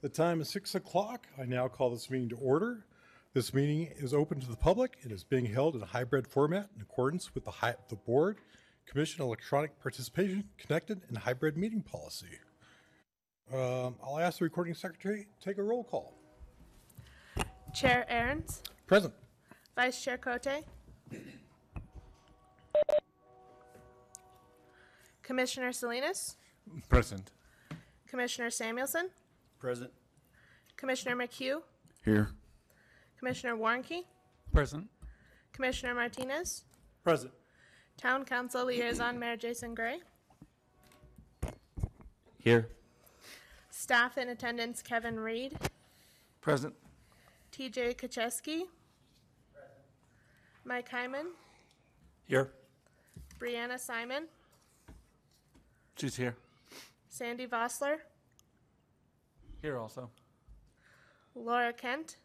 The time is 6 o'clock. I now call this meeting to order. This meeting is open to the public and is being held in a hybrid format in accordance with the, hi- the Board Commission Electronic Participation Connected and Hybrid Meeting Policy. Um, I'll ask the recording secretary to take a roll call. Chair Aaron's, Present. Vice Chair Cote, Commissioner Salinas, Present. Commissioner Samuelson, Present. Commissioner McHugh, Here. Commissioner Warnke, Present. Commissioner Martinez, Present. Town Council Liaison Mayor Jason Gray, Here. Staff in attendance Kevin Reed, Present. TJ Kacheski, Mike Hyman, Here. Brianna Simon, She's here. Sandy Vossler, Here also. Laura Kent,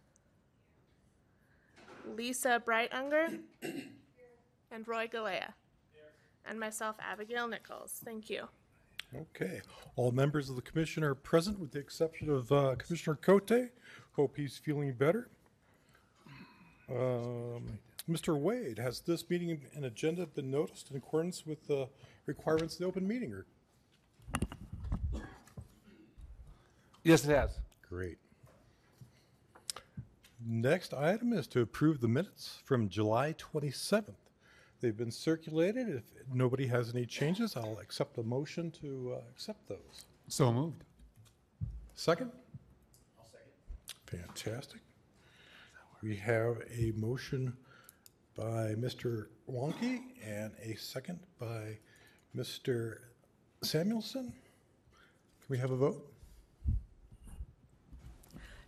Lisa Breitunger, and Roy Galea. And myself, Abigail Nichols. Thank you. Okay. All members of the commission are present with the exception of uh, Commissioner Cote. Hope he's feeling better. Um, Mr. Wade, has this meeting and agenda been noticed in accordance with the requirements of the open meeting? Yes, it has. Great. Next item is to approve the minutes from July 27th. They've been circulated. If nobody has any changes, I'll accept a motion to uh, accept those. So moved. Second? I'll second. Fantastic. We have a motion by Mr. Warnke and a second by Mr. Samuelson. Can we have a vote?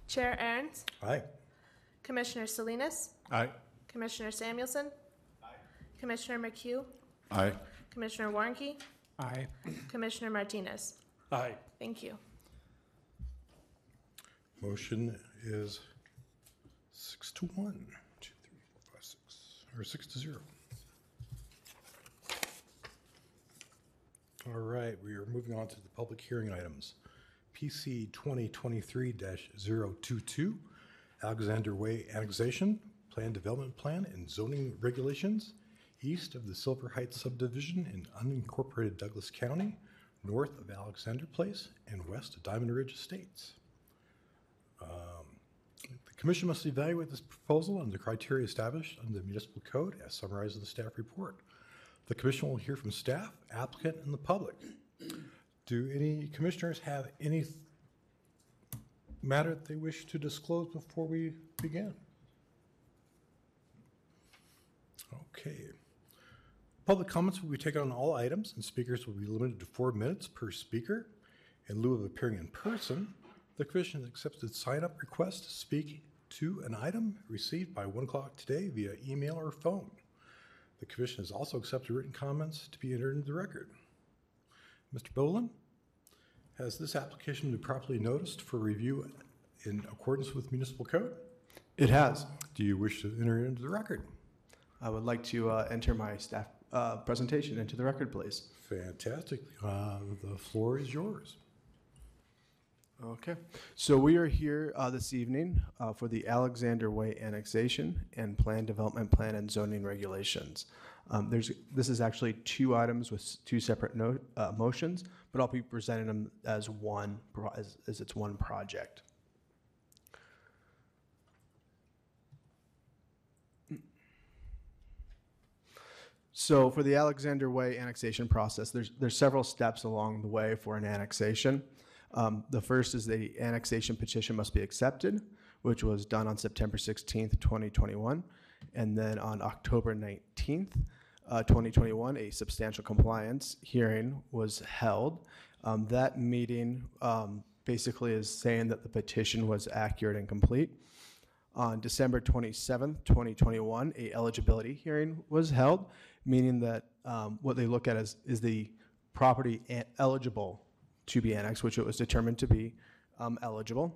Chair Aaron's, Aye. Commissioner Salinas, Aye. Commissioner Samuelson, Aye. Commissioner McHugh, Aye. Commissioner Warnke, Aye. Commissioner Martinez. Aye. Thank you. Motion is six to one. Two, three, four, five, six, or six to zero. All right, we are moving on to the public hearing items. PC 2023-022, Alexander Way Annexation, Plan Development Plan and Zoning Regulations, east of the Silver Heights subdivision in unincorporated Douglas County, north of Alexander Place, and west of Diamond Ridge Estates. Um, the commission must evaluate this proposal under the criteria established under the municipal code as summarized in the staff report. The commission will hear from staff, applicant, and the public. Do any commissioners have any th- matter that they wish to disclose before we begin? Okay. Public comments will be taken on all items, and speakers will be limited to four minutes per speaker. In lieu of appearing in person, the commission has accepted sign-up requests to speak to an item received by 1 o'clock today via email or phone. The commission has also accepted written comments to be entered into the record. Mr. Boland, has this application been properly noticed for review in accordance with municipal code? It has. Do you wish to enter it into the record? I would like to uh, enter my staff uh, presentation into the record, please. Fantastic. Uh, The floor is yours. Okay. So we are here uh, this evening uh, for the Alexander Way annexation and plan development plan and zoning regulations. Um, there's this is actually two items with two separate no, uh, motions, but I'll be presenting them as one as, as it's one project. So for the Alexander Way annexation process, there's, there's several steps along the way for an annexation. Um, the first is the annexation petition must be accepted, which was done on September 16th, 2021. And then on October 19th, uh, 2021, a substantial compliance hearing was held. Um, that meeting um, basically is saying that the petition was accurate and complete. On December 27th, 2021, a eligibility hearing was held, meaning that um, what they look at is, is the property eligible to be annexed, which it was determined to be um, eligible.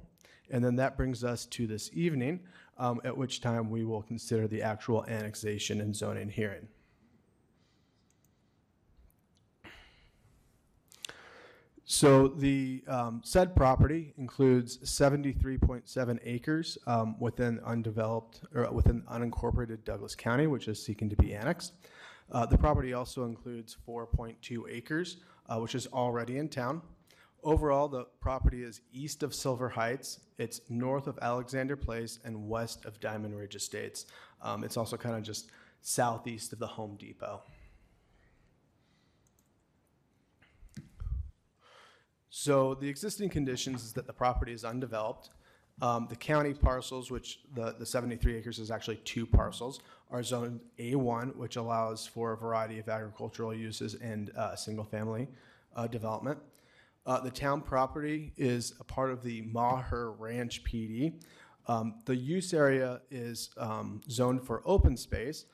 And then that brings us to this evening, um, at which time we will consider the actual annexation and zoning hearing. So the um, said property includes 73.7 acres um, within undeveloped or within unincorporated Douglas County, which is seeking to be annexed. Uh, the property also includes 4.2 acres, uh, which is already in town. Overall, the property is east of Silver Heights. It's north of Alexander Place and west of Diamond Ridge Estates. Um, it's also kind of just southeast of the Home Depot. So the existing conditions is that the property is undeveloped. Um, the county parcels, which the, the 73 acres is actually two parcels, are zoned A1, which allows for a variety of agricultural uses and uh, single-family uh, development. Uh, the town property is a part of the Maher Ranch PD. Um, the use area is um, zoned for open space,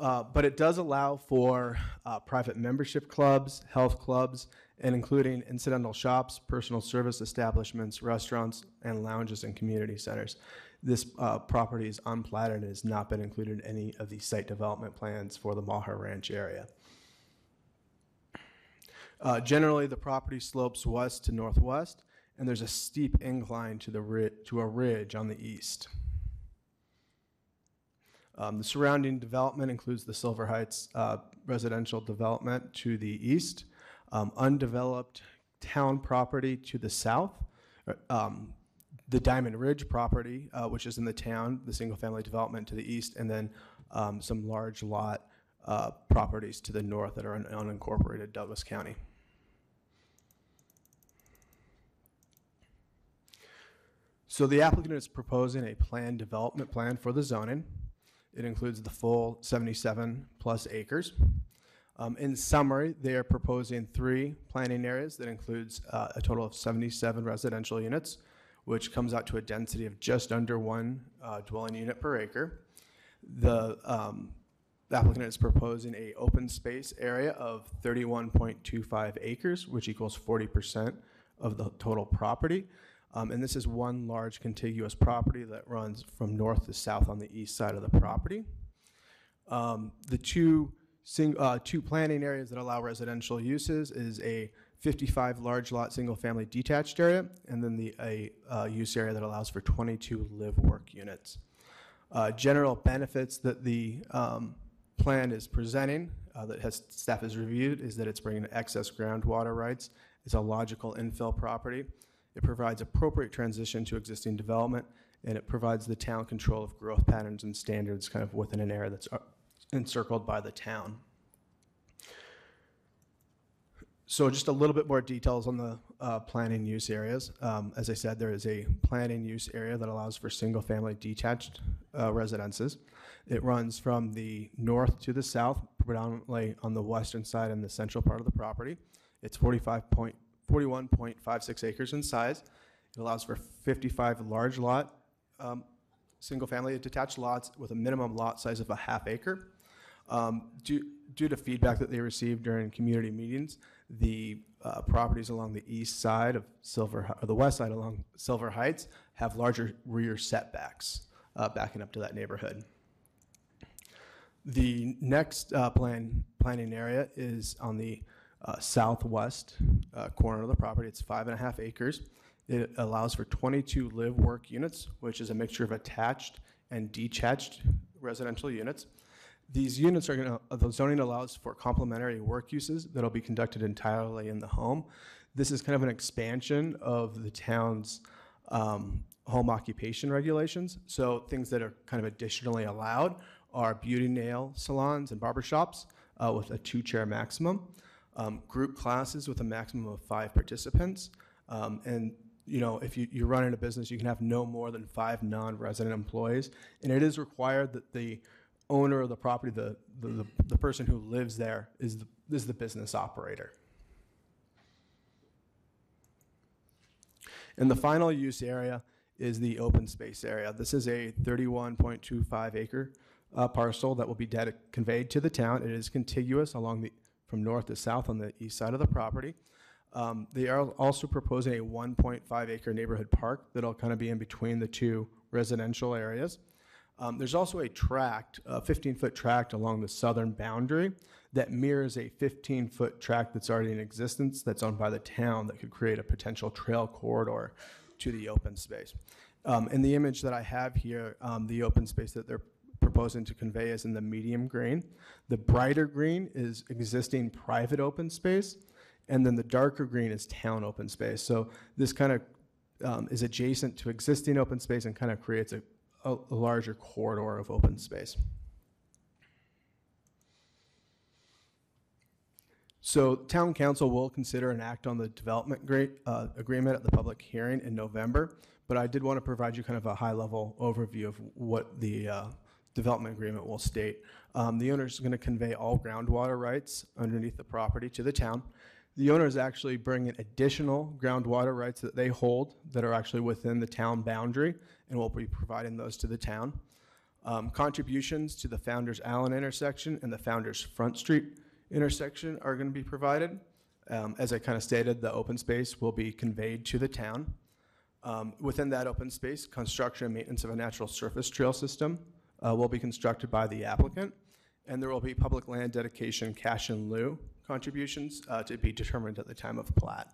uh, but it does allow for uh, private membership clubs, health clubs, and including incidental shops, personal service establishments, restaurants, and lounges and community centers. This uh, property is unplatted and has not been included in any of the site development plans for the Maher Ranch area. Uh, generally, the property slopes west to northwest, and there's a steep incline to the ri- to a ridge on the east. Um, the surrounding development includes the Silver Heights uh, residential development to the east, um, undeveloped town property to the south, uh, um, the Diamond Ridge property, uh, which is in the town, the single-family development to the east, and then um, some large lot uh, properties to the north that are in unincorporated Douglas County. So the applicant is proposing a planned development plan for the zoning. It includes the full 77 plus acres. Um, in summary, they are proposing three planning areas that includes uh, a total of 77 residential units, which comes out to a density of just under one uh, dwelling unit per acre. The um, applicant is proposing a open space area of 31.25 acres, which equals 40% of the total property. Um, and this is one large contiguous property that runs from north to south on the east side of the property. Um, the two sing, uh, two planning areas that allow residential uses is a 55 large lot single family detached area, and then the a uh, use area that allows for 22 live work units. Uh, general benefits that the um, plan is presenting uh, that has staff has reviewed is that it's bringing excess groundwater rights. It's a logical infill property. It provides appropriate transition to existing development, and it provides the town control of growth patterns and standards kind of within an area that's uh, encircled by the town. So just a little bit more details on the uh, planning use areas. Um, As I said, there is a planning use area that allows for single-family detached uh, residences. It runs from the north to the south, predominantly on the western side and the central part of the property. It's 45 point, 41.56 acres in size. It allows for 55 large lot, um, single-family detached lots with a minimum lot size of a half acre. Um, due, due to feedback that they received during community meetings, the uh, properties along the east side of Silver, or the west side along Silver Heights have larger rear setbacks uh, backing up to that neighborhood. The next uh, plan, planning area is on the uh, southwest uh, corner of the property. It's five and a half acres. It allows for 22 live-work units, which is a mixture of attached and detached residential units. These units are going to, the zoning allows for complementary work uses that'll be conducted entirely in the home. This is kind of an expansion of the town's um, home occupation regulations. So things that are kind of additionally allowed are beauty nail salons and barber shops uh, with a two-chair maximum, um, group classes with a maximum of five participants, um, and you know, if you, you're running a business, you can have no more than five non-resident employees, and it is required that the owner of the property, the, the, the, the person who lives there, is the, is the business operator. And the final use area is the open space area. This is a 31.25 acre uh, parcel that will be conveyed to the town. It is contiguous along the, from north to south on the east side of the property. Um, they are also proposing a 1.5 acre neighborhood park that'll kind of be in between the two residential areas. Um, there's also a tract, a 15-foot tract along the southern boundary that mirrors a 15-foot tract that's already in existence that's owned by the town that could create a potential trail corridor to the open space. Um, in the image that I have here, um, the open space that they're proposing to convey is in the medium green. The brighter green is existing private open space, and then the darker green is town open space. So this kind of um, is adjacent to existing open space and kind of creates a, a, larger corridor of open space. So town council will consider an act on the development great, uh, agreement at the public hearing in November, but I did want to provide you kind of a high-level overview of what the uh, development agreement will state. Um, The owner is going to convey all groundwater rights underneath the property to the town. The owner is actually bringing additional groundwater rights that they hold that are actually within the town boundary, and we'll be providing those to the town. Um, Contributions to the Founder's Allen intersection and the Founder's Front Street intersection are going to be provided. Um, As I kind of stated, the open space will be conveyed to the town. Um, Within that open space, construction and maintenance of a natural surface trail system uh, will be constructed by the applicant, and there will be public land dedication cash in lieu contributions uh, to be determined at the time of plat.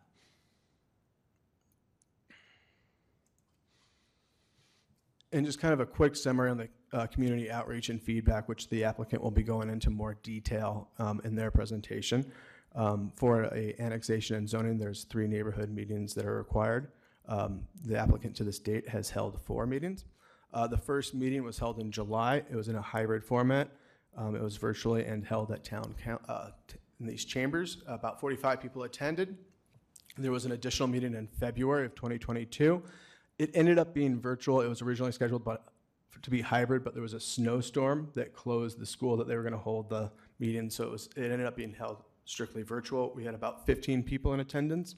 And just kind of a quick summary on the uh, community outreach and feedback, which the applicant will be going into more detail um, in their presentation. Um, For a annexation and zoning, there's three neighborhood meetings that are required. Um, The applicant to this date has held four meetings. Uh, The first meeting was held in July. It was in a hybrid format. Um, It was virtually and held at town, uh, t- in these chambers. About 45 people attended. There was an additional meeting in February of 2022. It ended up being virtual. It was originally scheduled but, to be hybrid, but there was a snowstorm that closed the school that they were going to hold the meeting. So it, was, it ended up being held strictly virtual. We had about 15 people in attendance.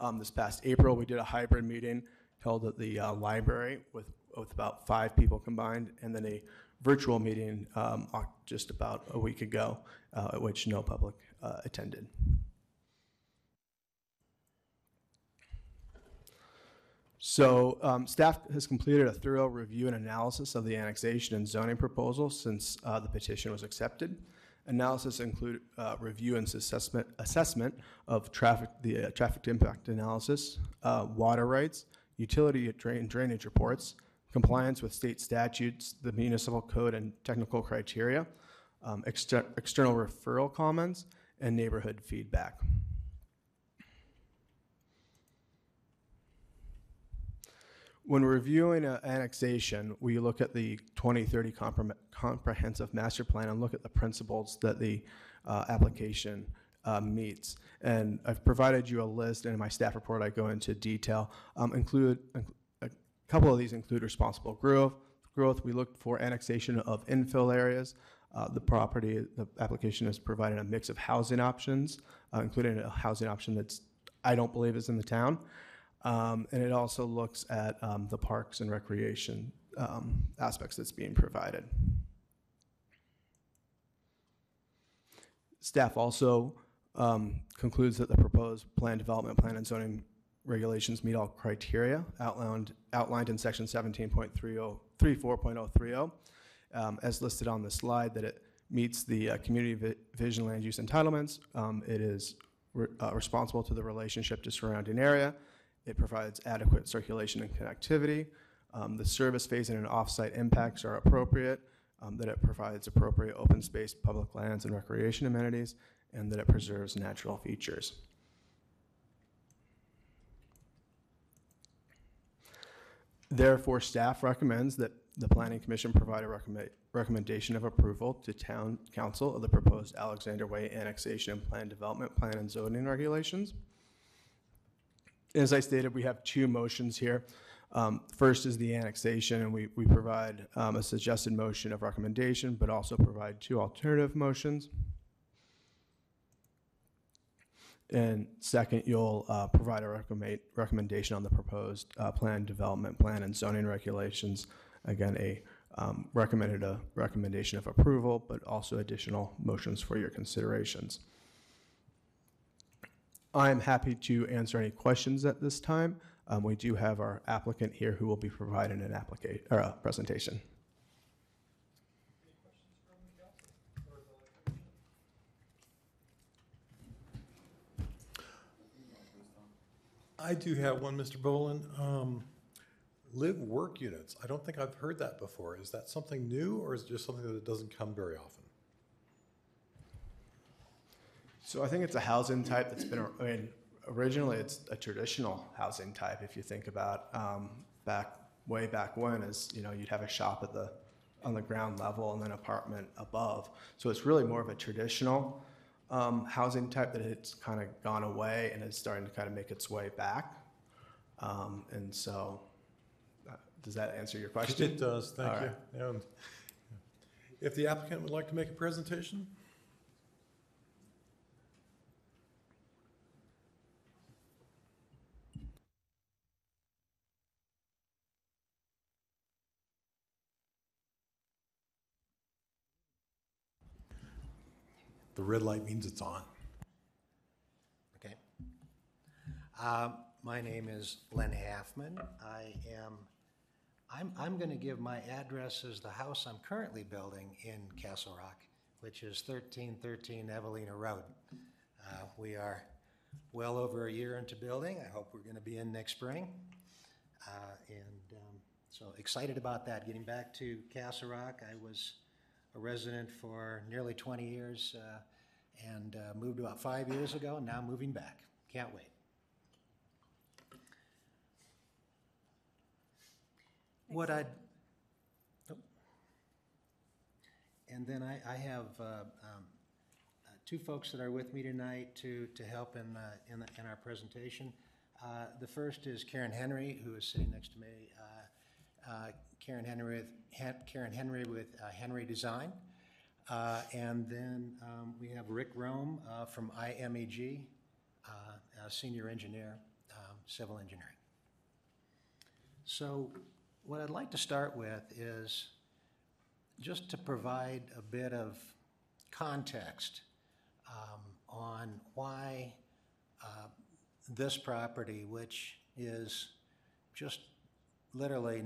Um, this past April, we did a hybrid meeting held at the uh, library with, with about five people combined, and then a virtual meeting um, just about a week ago, uh, at which no public uh, attended. So um, staff has completed a thorough review and analysis of the annexation and zoning proposal since uh, the petition was accepted. Analysis include uh, review and assessment, assessment of traffic, the uh, traffic impact analysis, uh, water rights, utility drain, drainage reports, compliance with state statutes, the municipal code and technical criteria, um, exter- external referral comments, and neighborhood feedback. When reviewing an annexation, we look at the 2030 comprom- comprehensive master plan and look at the principles that the uh, application uh, meets. And I've provided you a list, and in my staff report, I go into detail. Um, Include, a couple of these include responsible growth. Growth, we look for annexation of infill areas. Uh, The property, the application is providing a mix of housing options, uh, including a housing option that's, I don't believe is in the town. Um, and it also looks at um, the parks and recreation um, aspects that's being provided. Staff also um, concludes that the proposed plan development plan and zoning regulations meet all criteria outlined, outlined in section 17.3034.030, um, as listed on the slide, that it meets the uh, community vi- vision land use entitlements. Um, It is re- uh, responsible to the relationship to surrounding area. It provides adequate circulation and connectivity. Um, The service phase and off-site impacts are appropriate, um, that it provides appropriate open space, public lands, and recreation amenities, and that it preserves natural features. Therefore, staff recommends that the planning commission provide a recommend, recommendation of approval to town council of the proposed Alexander Way annexation and plan development plan and zoning regulations. As I stated, we have two motions here. Um, First is the annexation, and we, we provide um, a suggested motion of recommendation, but also provide two alternative motions. And second, you'll uh, provide a recommend, recommendation on the proposed uh, plan development plan and zoning regulations. Again, a um, recommended a recommendation of approval, but also additional motions for your considerations. I am happy to answer any questions at this time. Um, we do have our applicant here who will be providing an application or a presentation. I do have one, Mr. Boland. Um, live work units. I don't think I've heard that before. Is that something new or is it just something that doesn't come very often? So I think it's a housing type that's been, I mean, originally it's a traditional housing type. If you think about um, back way back when, is you know you'd have a shop at the on the ground level and then apartment above. So it's really more of a traditional um, housing type that it's kind of gone away and is starting to kind of make its way back. Um, and so, uh, does that answer your question? It does, thank All you. And If the applicant would like to make a presentation? The red light means it's on. Okay. Um, My name is Len Halfman. I am, I'm, I'm going to give my address as the house I'm currently building in Castle Rock, which is 1313 Evelina Road. Uh, We are well over a year into building. I hope we're going to be in next spring. Uh, And um, so excited about that. Getting back to Castle Rock, I was a resident for nearly 20 years uh, and uh, moved about five years ago, now moving back. Can't wait. What I'd, oh. and then I, I have uh, um, uh, two folks that are with me tonight to, to help in, uh, in, the- in our presentation. Uh, The first is Karen Henry, who is sitting next to me. Uh, uh, Karen Henry, with- Karen Henry with uh, Henry Design. Uh, And then um, we have Rick Rome uh, from IMEG, uh, senior engineer, um, civil engineering. So what I'd like to start with is just to provide a bit of context um, on why uh, this property, which is just literally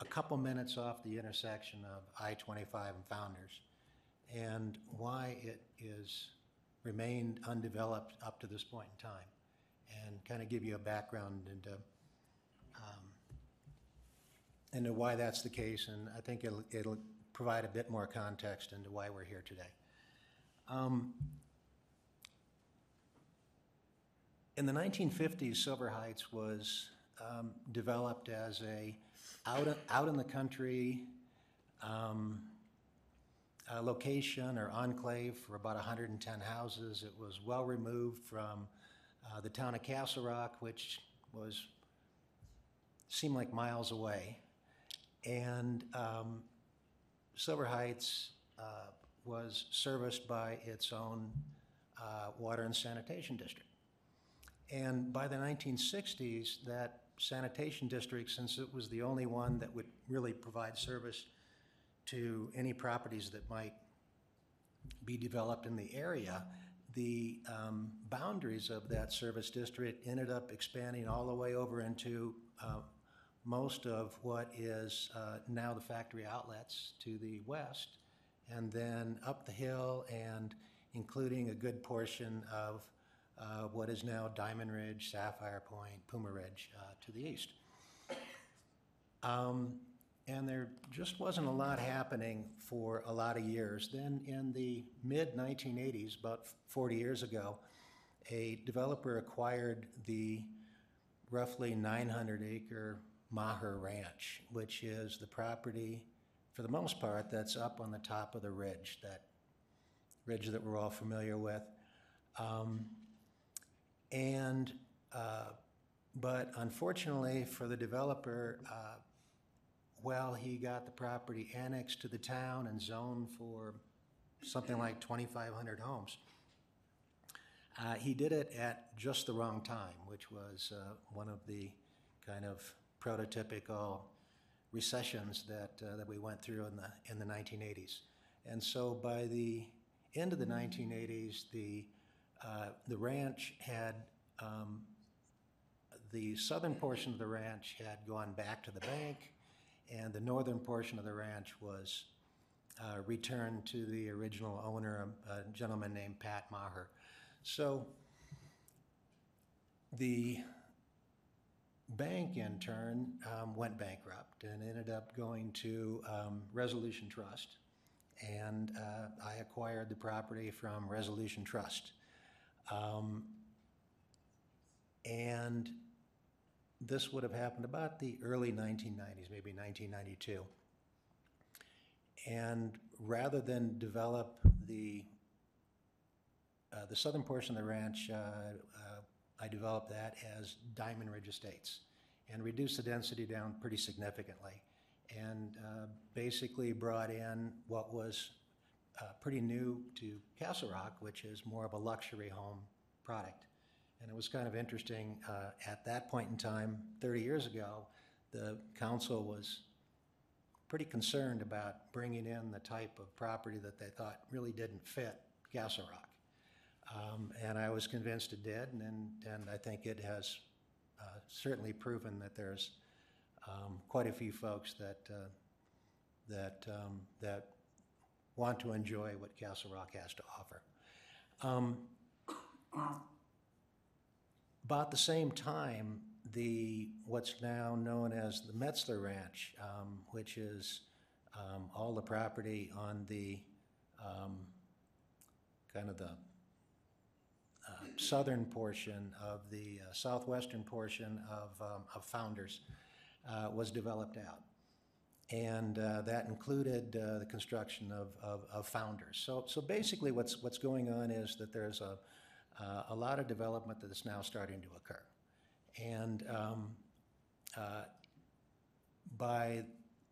a couple minutes off the intersection of I-25 and Founders, and why it is remained undeveloped up to this point in time, and kind of give you a background into um, into why that's the case, and I think it'll, it'll provide a bit more context into why we're here today. Um, In the 1950s, Silver Heights was um, developed as a out, out in the country um, location or enclave for about 110 houses. It was well removed from uh, the town of Castle Rock, which was seemed like miles away. And um, Silver Heights uh, was serviced by its own uh, water and sanitation district. And by the 1960s, that sanitation district, since it was the only one that would really provide service to any properties that might be developed in the area, the um, boundaries of that service district ended up expanding all the way over into uh, most of what is uh, now the factory outlets to the west, and then up the hill and including a good portion of uh, what is now Diamond Ridge, Sapphire Point, Puma Ridge uh, to the east. Um, and there just wasn't a lot happening for a lot of years. Then in the mid 1980s, about 40 years ago, a developer acquired the roughly 900 acre Maher Ranch, which is the property, for the most part, that's up on the top of the ridge, that ridge that we're all familiar with. Um, and, uh, but unfortunately for the developer, uh, well, he got the property annexed to the town and zoned for something like 2,500 homes. Uh, He did it at just the wrong time, which was uh, one of the kind of prototypical recessions that, uh, that we went through in the, in the 1980s. And so by the end of the 1980s, the, uh, the ranch had um, the southern portion of the ranch had gone back to the bank, and the northern portion of the ranch was uh, returned to the original owner, a gentleman named Pat Maher. So the bank, in turn, um, went bankrupt and ended up going to um, Resolution Trust. And uh, I acquired the property from Resolution Trust. Um, And this would have happened about the early 1990s, maybe 1992. And rather than develop the, uh, the southern portion of the ranch, uh, uh, I developed that as Diamond Ridge Estates and reduced the density down pretty significantly. And uh, basically brought in what was uh, pretty new to Castle Rock, which is more of a luxury home product. And it was kind of interesting, uh, at that point in time, 30 years ago, the council was pretty concerned about bringing in the type of property that they thought really didn't fit Castle Rock. Um, And I was convinced it did, and, and I think it has uh, certainly proven that there's um, quite a few folks that, uh, that, um, that want to enjoy what Castle Rock has to offer. Um, About the same time, the, what's now known as the Metzler Ranch, um, which is um, all the property on the, um, kind of the uh, southern portion of the uh, southwestern portion of, um, of Founders, uh, was developed out. And uh, that included uh, the construction of, of, of Founders. So, so basically, what's, what's going on is that there's a, uh, a lot of development that is now starting to occur. And um, uh, by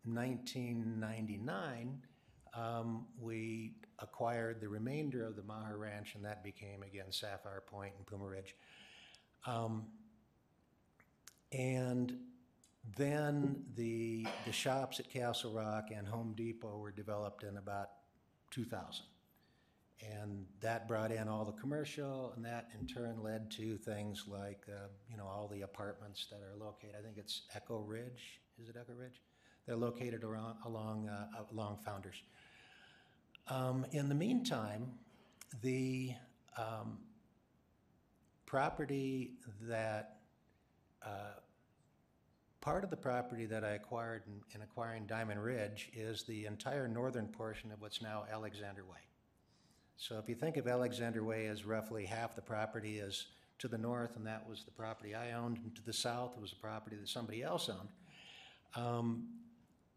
1999, um, we acquired the remainder of the Maher Ranch, and that became again Sapphire Point and Puma Ridge. Um, and then the the shops at Castle Rock and Home Depot were developed in about 2000. And that brought in all the commercial, and that in turn led to things like, uh, you know, all the apartments that are located, I think it's Echo Ridge, is it Echo Ridge? They're located around, along, uh, along Founders. Um, In the meantime, the um, property that, uh, part of the property that I acquired in- in acquiring Diamond Ridge is the entire northern portion of what's now Alexander Way. So if you think of Alexander Way as roughly half the property is to the north, and that was the property I owned, and to the south was a property that somebody else owned, um,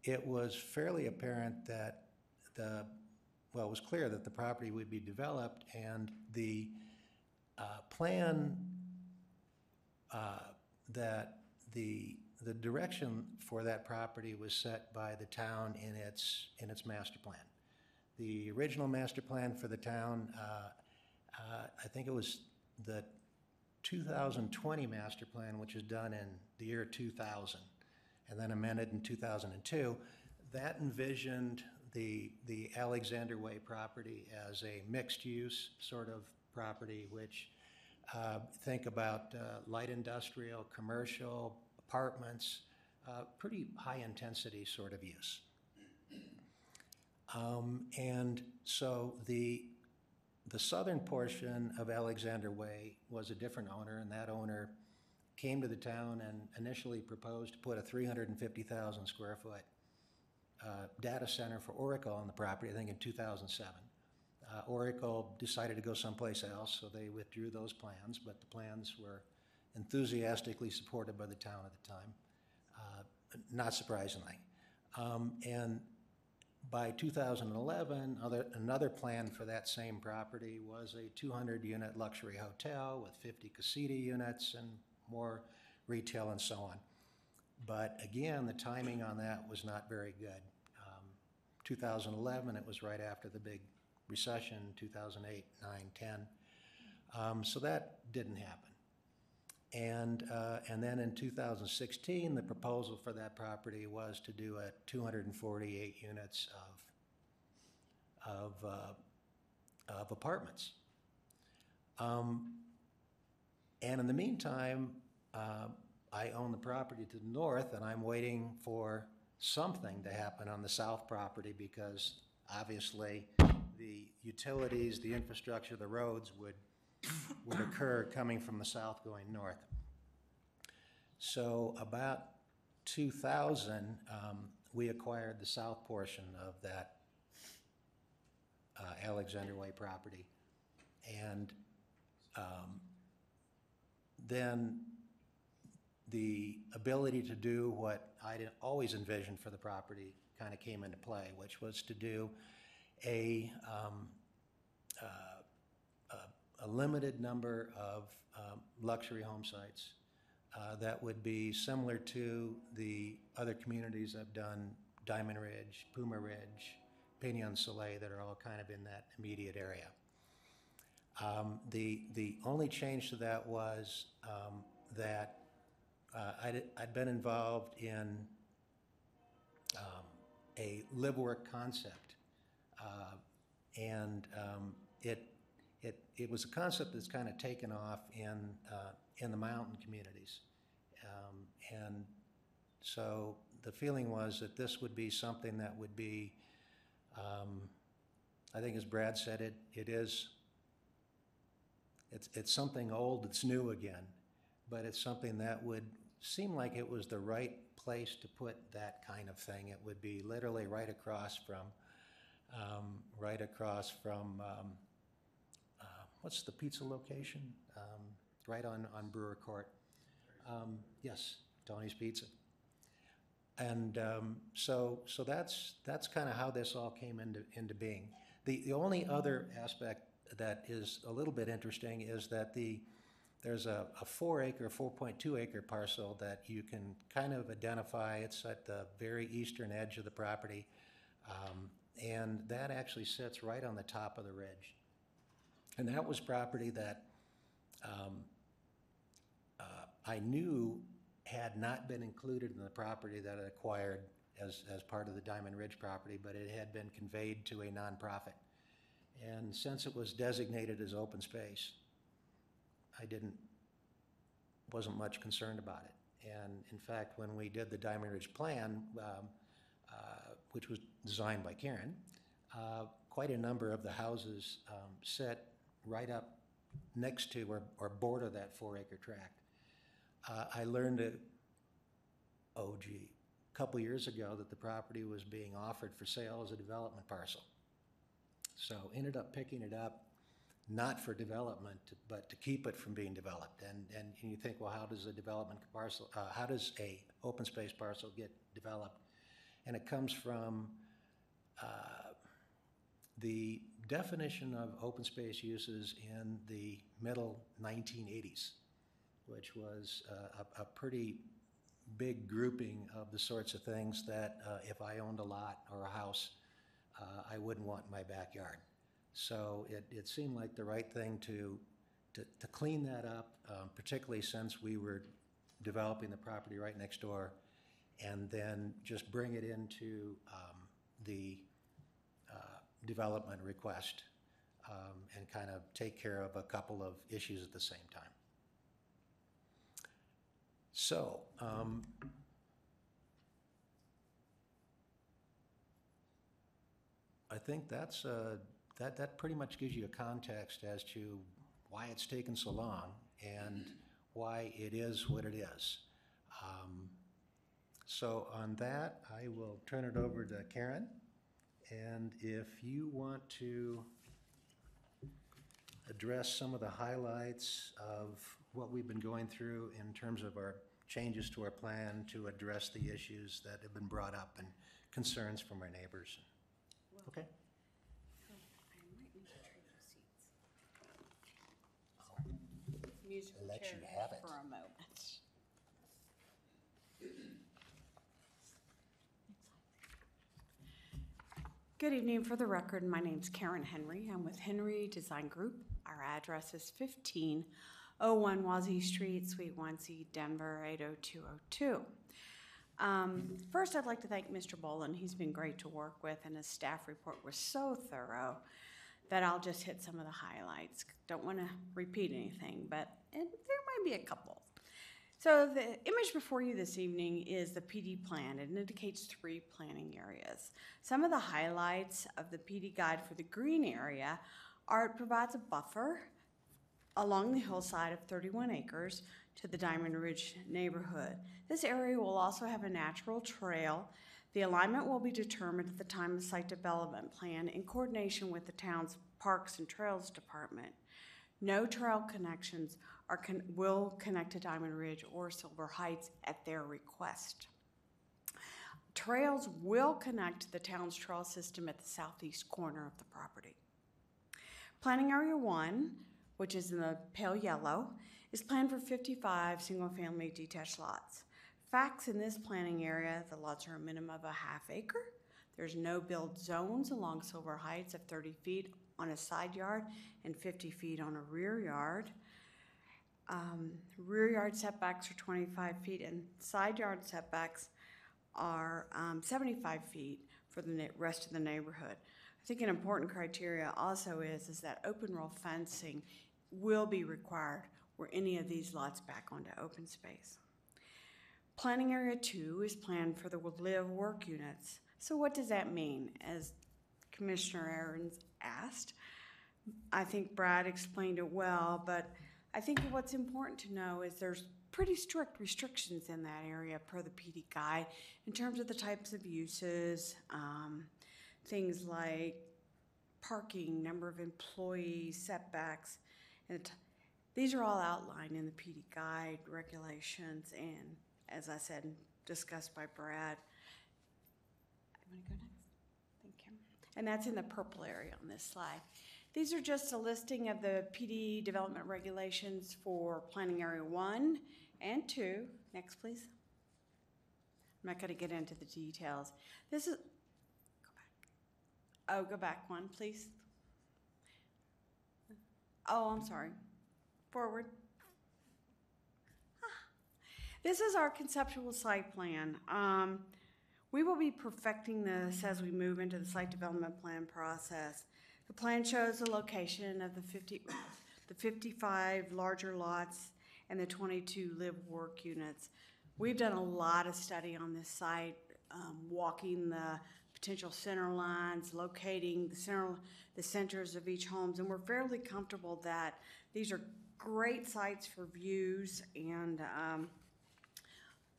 it was fairly apparent that the, well, it was clear that the property would be developed, and the uh, plan uh, that the, the direction for that property was set by the town in its, in its master plan. The original master plan for the town, uh, uh, I think it was the 2020 master plan, which was done in the year 2000, and then amended in 2002, that envisioned the, the Alexander Way property as a mixed-use sort of property, which, uh, think about uh, light industrial, commercial, apartments, uh, pretty high-intensity sort of use. Um, And so the, the southern portion of Alexander Way was a different owner, and that owner came to the town and initially proposed to put a 350,000 square foot uh, data center for Oracle on the property, I think in 2007. Uh, Oracle decided to go someplace else, so they withdrew those plans, but the plans were enthusiastically supported by the town at the time, uh, not surprisingly. Um, And by 2011, other, another plan for that same property was a 200-unit luxury hotel with 50 casita units and more retail and so on. But again, the timing on that was not very good. Um, 2011, it was right after the big recession, 2008, 9, 10. Um, So that didn't happen. And, uh, and then in 2016, the proposal for that property was to do a 248 units of, of, uh, of apartments. Um, And in the meantime, uh, I own the property to the north, and I'm waiting for something to happen on the south property because obviously the utilities, the infrastructure, the roads would, would occur coming from the south going north. So about 2000, um, we acquired the south portion of that uh, Alexander Way property. And um, then the ability to do what I would always envisioned for the property kind of came into play, which was to do a, um, uh, a, limited number of um, luxury home sites uh, that would be similar to the other communities I've done, Diamond Ridge, Puma Ridge, Pinion Soleil, that are all kind of in that immediate area. Um, The, the only change to that was um, that uh, I'd, I'd been involved in um, a live-work concept. Uh, And um, it, it, it was a concept that's kind of taken off in, uh, in the mountain communities. Um, And so the feeling was that this would be something that would be, um, I think as Brad said, it, it is, it's, it's something old that's new again, but it's something that would seem like it was the right place to put that kind of thing. It would be literally right across from, um, right across from, um, what's the pizza location? Um, right on, on Brewer Court. Um, yes, Tony's Pizza. And um, so, so that's, that's kind of how this all came into, into being. The, the only other aspect that is a little bit interesting is that the, there's a, a four acre, 4.2 acre parcel that you can kind of identify. It's at the very eastern edge of the property. Um, and that actually sits right on the top of the ridge. And that was property that um, uh, I knew had not been included in the property that I acquired as, as part of the Diamond Ridge property, but it had been conveyed to a nonprofit. And since it was designated as open space, I didn't, wasn't much concerned about it. And in fact, when we did the Diamond Ridge plan, um, uh, which was designed by Karen, uh, quite a number of the houses um, sit right up next to or, or border that four acre tract. Uh, I learned, a, oh gee, a couple years ago that the property was being offered for sale as a development parcel. So ended up picking it up, not for development, but to keep it from being developed. And, and you think, well, how does a development parcel, uh, how does a open space parcel get developed? And it comes from uh, the definition of open space uses in the middle 1980s, which was uh, a, a pretty big grouping of the sorts of things that uh, if I owned a lot or a house, uh, I wouldn't want in my backyard. So it, it seemed like the right thing to, to, to clean that up, um, particularly since we were developing the property right next door, and then just bring it into um, the development request um, and kind of take care of a couple of issues at the same time. So, um, I think that's, uh, that, that pretty much gives you a context as to why it's taken so long and why it is what it is. Um, So on that, I will turn it over to Karen. And if you want to address some of the highlights of what we've been going through in terms of our changes to our plan to address the issues that have been brought up and concerns from our neighbors. Okay? I might need to trade seats. Musical Let you have it. For a moment. Good evening. For the record, my name's Karen Henry. I'm with Henry Design Group. Our address is 1501 Wazee Street, Suite 1C, Denver 80202. Um, First, I'd like to thank Mr. Boland. He's been great to work with, and his staff report was so thorough that I'll just hit some of the highlights. Don't want to repeat anything, but there might be a couple. So the image before you this evening is the PD plan. It indicates three planning areas. Some of the highlights of the PD guide for the green area are it provides a buffer along the hillside of 31 acres to the Diamond Ridge neighborhood. This area will also have a natural trail. The alignment will be determined at the time of site development plan in coordination with the town's Parks and Trails Department. No trail connections are con- will connect to Diamond Ridge or Silver Heights at their request. Trails will connect to the town's trail system at the southeast corner of the property. Planning Area 1, which is in the pale yellow, is planned for 55 single-family detached lots. Facts in this planning area, the lots are a minimum of a half acre. There's no build zones along Silver Heights of 30 feet on a side yard and 50 feet on a rear yard. Um, Rear yard setbacks are 25 feet and side yard setbacks are um, 75 feet for the rest of the neighborhood. I think an important criteria also is, is that open rail fencing will be required where any of these lots back onto open space. Planning area two is planned for the live work units. So what does that mean? As Commissioner Aaron's asked, I think Brad explained it well, but I think what's important to know is there's pretty strict restrictions in that area per the PD guide in terms of the types of uses, um, things like parking, number of employees, setbacks, and these are all outlined in the PD guide regulations and, as I said, discussed by Brad. You want to go next? Thank you. And that's in the purple area on this slide. These are just a listing of the PD development regulations for planning area one and two. Next, please. I'm not going to get into the details. This is, go back. Oh, go back one, please. Oh, I'm sorry. Forward. Ah. This is our conceptual site plan. Um, we will be perfecting this as we move into the site development plan process. The plan shows the location of the 50, the 55 larger lots and the 22 live-work units. We've done a lot of study on this site, um, walking the potential center lines, locating the center, the centers of each homes, and we're fairly comfortable that these are great sites for views and um,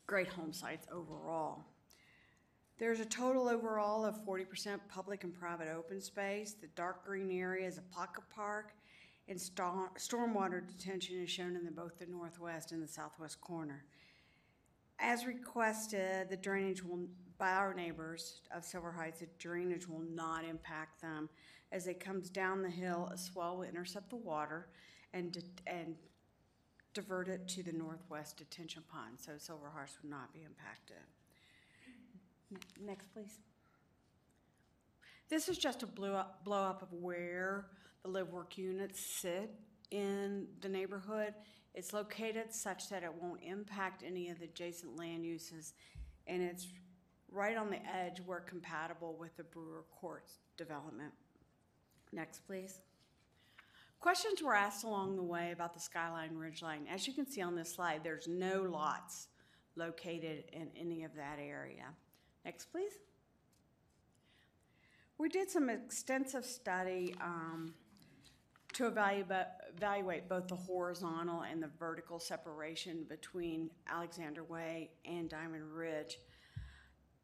great home sites overall. There's a total overall of forty percent public and private open space. The dark green area is a pocket park, and storm, stormwater detention is shown in the, both the northwest and the southwest corner. As requested, the drainage will, by our neighbors of Silver Heights, the drainage will not impact them. As it comes down the hill, a swale will intercept the water and, and divert it to the northwest detention pond, so Silver Heights would not be impacted. Ne- Next, please. This is just a blow up, blow up of where the live work units sit in the neighborhood. It's located such that it won't impact any of the adjacent land uses, and it's right on the edge where compatible with the Brewer Court development. Next, please. Questions were asked along the way about the Skyline Ridgeline. As you can see on this slide, there's no lots located in any of that area. Next, please. We did some extensive study um, to evaluate, both the horizontal and the vertical separation between Alexander Way and Diamond Ridge.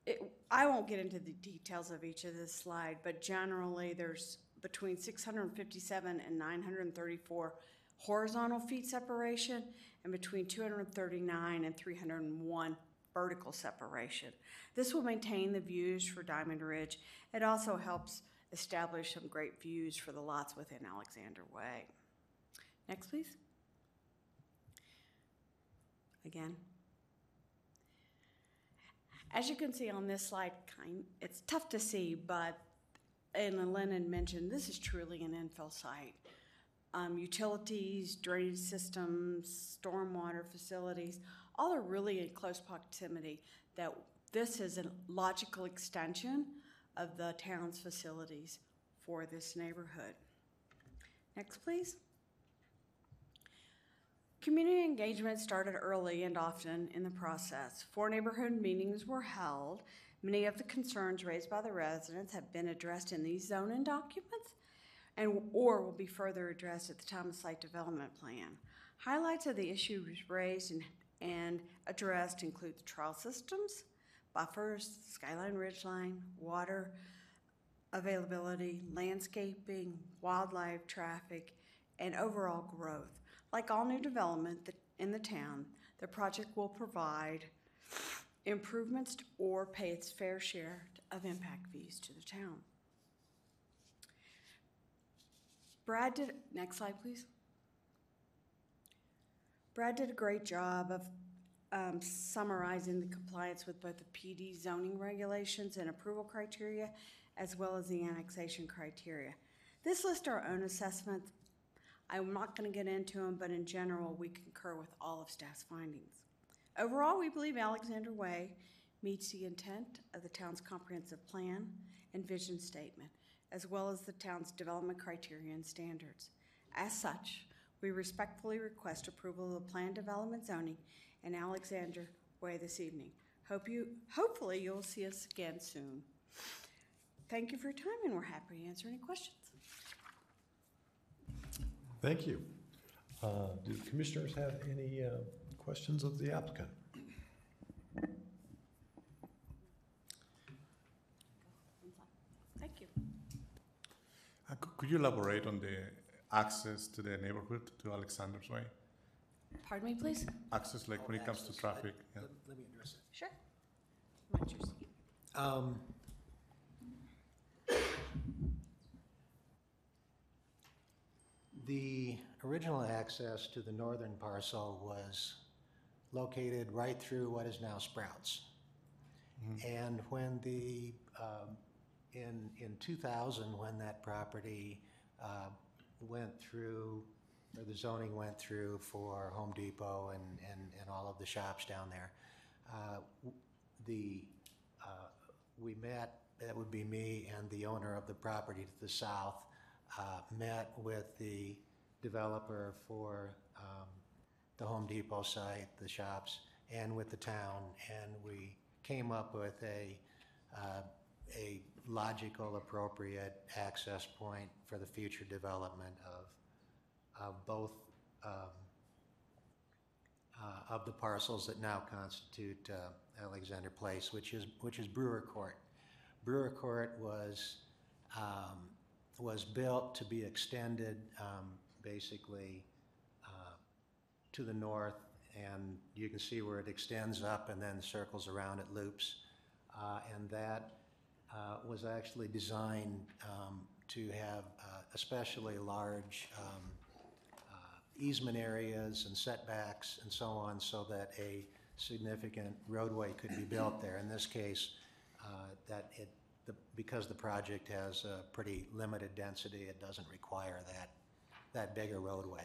It, I won't get into the details of each of this slide, but generally there's between 657 and 934 horizontal feet separation and between 239 and 301 vertical separation. This will maintain the views for Diamond Ridge. It also helps establish some great views for the lots within Alexander Way. Next, please. Again. As you can see on this slide, kind, it's tough to see, but, and Lennon mentioned, this is truly an infill site. Um, utilities, drainage systems, stormwater facilities, all are really in close proximity, that this is a logical extension of the town's facilities for this neighborhood. Next, please. Community engagement started early and often in the process. Four neighborhood meetings were held. Many of the concerns raised by the residents have been addressed in these zoning documents and or will be further addressed at the time of site development plan. Highlights of the issues raised and, and addressed include the trail systems, buffers, skyline ridgeline, water availability, landscaping, wildlife, traffic, and overall growth. Like all new development in the town, the project will provide improvements or pay its fair share of impact fees to the town. Brad did, next slide, please. Brad did a great job of um, summarizing the compliance with both the PD zoning regulations and approval criteria, as well as the annexation criteria. This lists our own assessments. I'm not going to get into them, but in general, we concur with all of staff's findings. Overall, we believe Alexander Way meets the intent of the town's comprehensive plan and vision statement, as well as the town's development criteria and standards. As such, we respectfully request approval of the plan development zoning in Alexander Way this evening. Hope you, hopefully you'll see us again soon. Thank you for your time, and we're happy to answer any questions. Thank you. Uh, Do commissioners have any uh, questions of the applicant? Thank you. Uh, cou- Could you elaborate on the access to the neighborhood, to Alexander's Way? Pardon me, please? Access, like when it comes to Access, traffic? yeah. Let let me address it. Sure. What's your seat? Um, The original access to the northern parcel was located right through what is now Sprouts. And when the, um, in, in 2000, when that property uh, went through, or the zoning went through for Home Depot and, and, and all of the shops down there, uh, the, uh, we met, that would be me and the owner of the property to the south, uh, met with the developer for um, the Home Depot site, the shops, and with the town, and we came up with a, uh, a logical, appropriate access point for the future development of, both um, uh, of the parcels that now constitute uh, Alexander Place, which is, which is Brewer Court. Brewer Court was, um, was built to be extended um, basically uh, to the north, and you can see where it extends up and then circles around, it loops. Uh, And that uh, was actually designed um, to have uh, especially large um, uh, easement areas and setbacks and so on, so that a significant roadway could be built there. In this case, uh, that it, the- because the project has a pretty limited density, it doesn't require that, that big a roadway.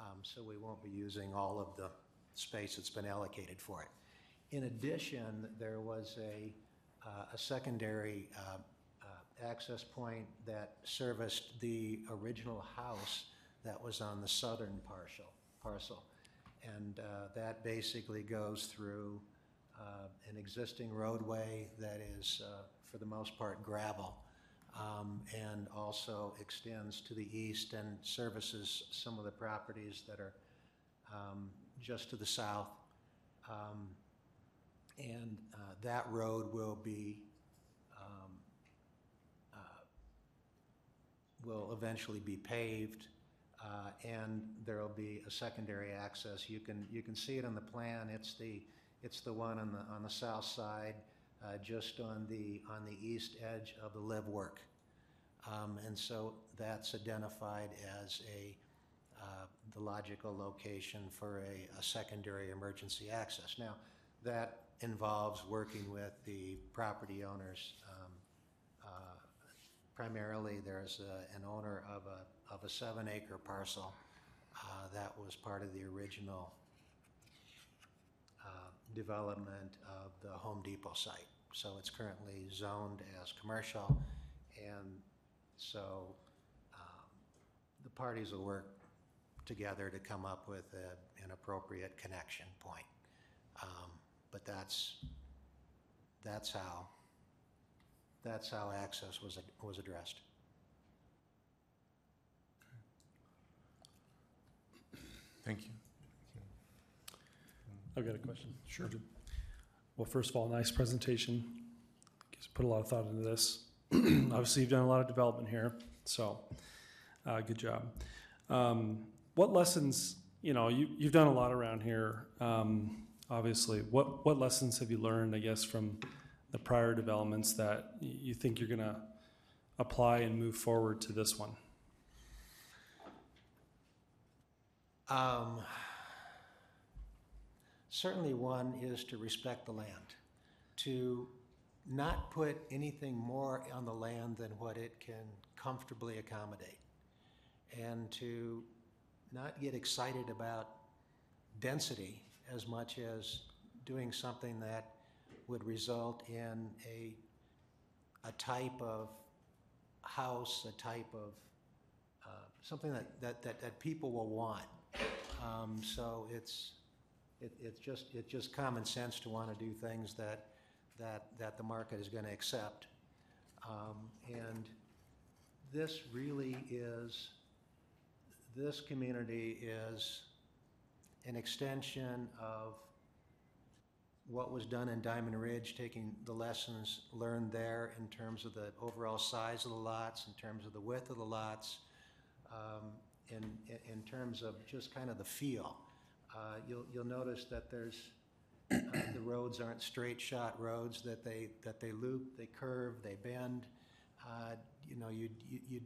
Um, So we won't be using all of the space that's been allocated for it. In addition, there was a, uh, a secondary uh, uh, access point that serviced the original house that was on the southern partial, parcel. And uh, that basically goes through uh, an existing roadway that is, for the most part, gravel, um, and also extends to the east and services some of the properties that are um, just to the south. Um, And uh, that road will be, um, uh, will eventually be paved, uh, and there'll be a secondary access. You can, you can see it on the plan. It's the, it's the one on the, on the south side, uh, just on the, on the east edge of the live work. Um, And so that's identified as a, uh, the logical location for a, a secondary emergency access. Now, that involves working with the property owners. Um, uh, Primarily, there's a- an owner of a, of a seven-acre parcel uh, that was part of the original uh, development of the Home Depot site. So it's currently zoned as commercial, and so um, the parties will work together to come up with a, an appropriate connection point. Um, But that's, that's how, that's how access was, was addressed. Thank you. I've got a question. Sure. Well, first of all, nice presentation. Guess put a lot of thought into this. Obviously, you've done a lot of development here, so uh, good job. Um, what lessons, you know, you, you've done a lot around here. Um, obviously, what what lessons have you learned? I guess from the prior developments that you think you're gonna apply and move forward to this one. Um, Certainly one is to respect the land, to not put anything more on the land than what it can comfortably accommodate, and to not get excited about density as much as doing something that would result in a, a type of house, a type of, uh, something that, that, that, that people will want. Um, so it's, it, it's just, it's just common sense to want to do things that, that, that the market is going to accept. Um, and this really is, this community is an extension of what was done in Diamond Ridge, taking the lessons learned there in terms of the overall size of the lots, in terms of the width of the lots, um, in, in- terms of just kind of the feel. Uh, You'll, you'll notice that there's, uh, the roads aren't straight shot roads, that they, that they loop, they curve, they bend. Uh, You know, you, you, you-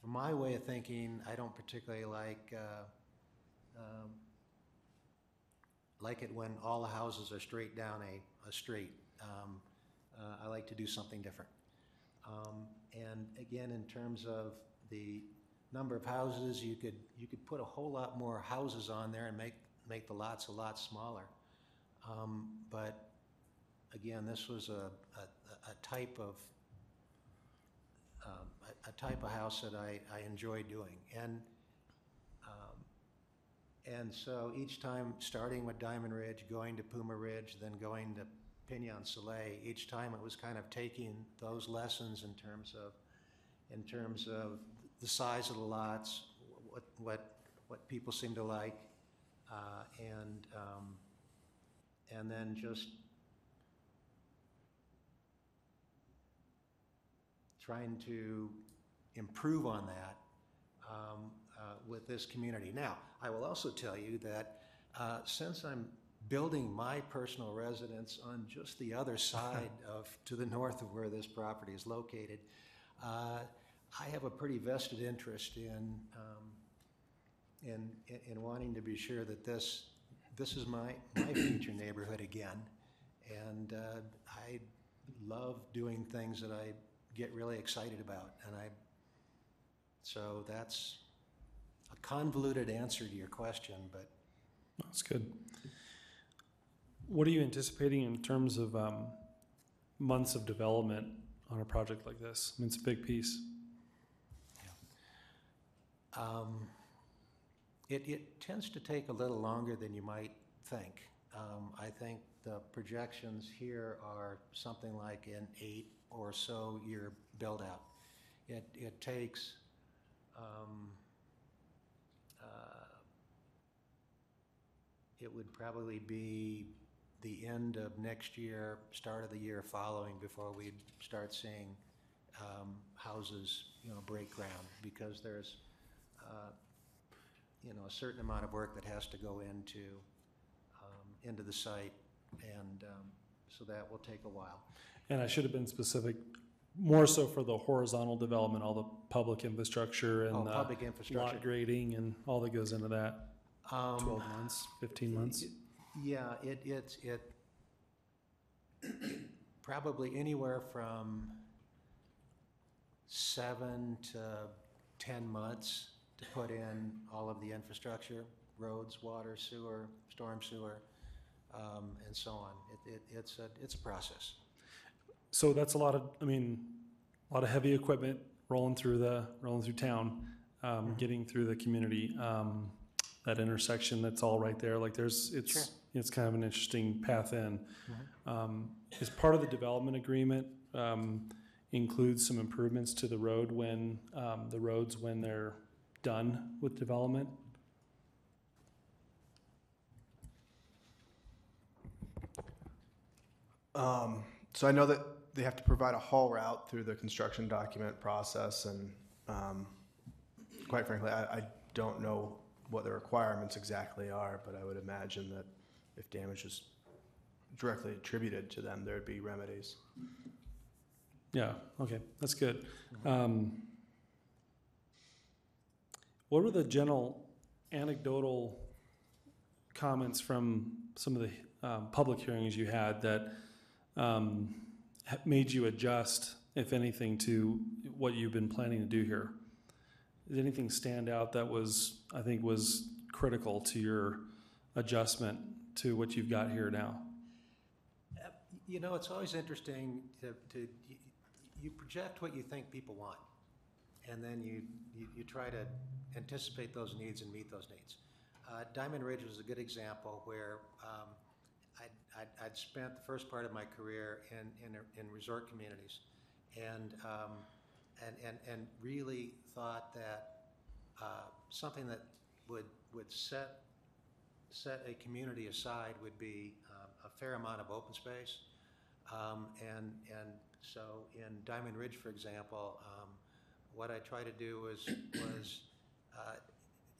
from my way of thinking, I don't particularly like, uh, um, like it when all the houses are straight down a, a street. Um, uh, I like to do something different. Um, And again, in terms of the number of houses, you could, you could put a whole lot more houses on there and make, make the lots a lot smaller. Um, But again, this was a, a, a type of, um, a, a type of house that I, I enjoy doing. And, and so each time, starting with Diamond Ridge, going to Puma Ridge, then going to Pinion Soleil, each time it was kind of taking those lessons in terms of, in terms of the size of the lots, what, what, what people seem to like, uh, and, um, and then just trying to improve on that um, uh, with this community. Now, I will also tell you that uh, since I'm building my personal residence on just the other side of, to the north of where this property is located, uh, I have a pretty vested interest in, um, in, in- in wanting to be sure that this, this is my, my future neighborhood again. And uh, I love doing things that I get really excited about. And I, so that's a convoluted answer to your question, but That's good. What are you anticipating in terms of um, months of development on a project like this? I mean, it's a big piece. Um, It, it tends to take a little longer than you might think. Um, I think the projections here are something like an eight or so year build-out. It, it takes, um, it would probably be the end of next year, start of the year following before we'd start seeing um, houses, you know, break ground, because there's, uh, you know, a certain amount of work that has to go into, um, into the site, and um, so that will take a while. And I should have been specific, more so for the horizontal development, all the public infrastructure Oh, and the public infrastructure. lot grading and all that goes into that. Um, 12 months, 15 months. Yeah, it, it's, it, probably anywhere from seven to 10 months to put in all of the infrastructure, roads, water, sewer, storm sewer, um, and so on. It, it, it's a, it's a process. So that's a lot of, I mean, a lot of heavy equipment rolling through the, rolling through town, um, getting through the community. Um, that intersection that's all right there. Like there's, it's, it's kind of an interesting path in. Um, Is part of the development agreement, um, includes some improvements to the road when, um, the roads when they're done with development? Um, so I know that they have to provide a haul route through the construction document process, and um, quite frankly, I, I don't know what the requirements exactly are, but I would imagine that if damage is directly attributed to them, there'd be remedies. Yeah, okay, that's good. Um, What were the general anecdotal comments from some of the um, public hearings you had that um, made you adjust, if anything, to what you've been planning to do here? Did anything stand out that was, I think, was critical to your adjustment to what you've got here now? You know, it's always interesting to, to, you- you project what you think people want, and then you, you, you try to anticipate those needs and meet those needs. Uh, Diamond Ridge was a good example where um, I'd, I'd, I'd spent the first part of my career in, in, in resort communities, and, um, and, and, and really thought that uh, something that would, would set, set a community aside would be um, a fair amount of open space. Um, and, and so in Diamond Ridge, for example, um, what I try to do was, was uh,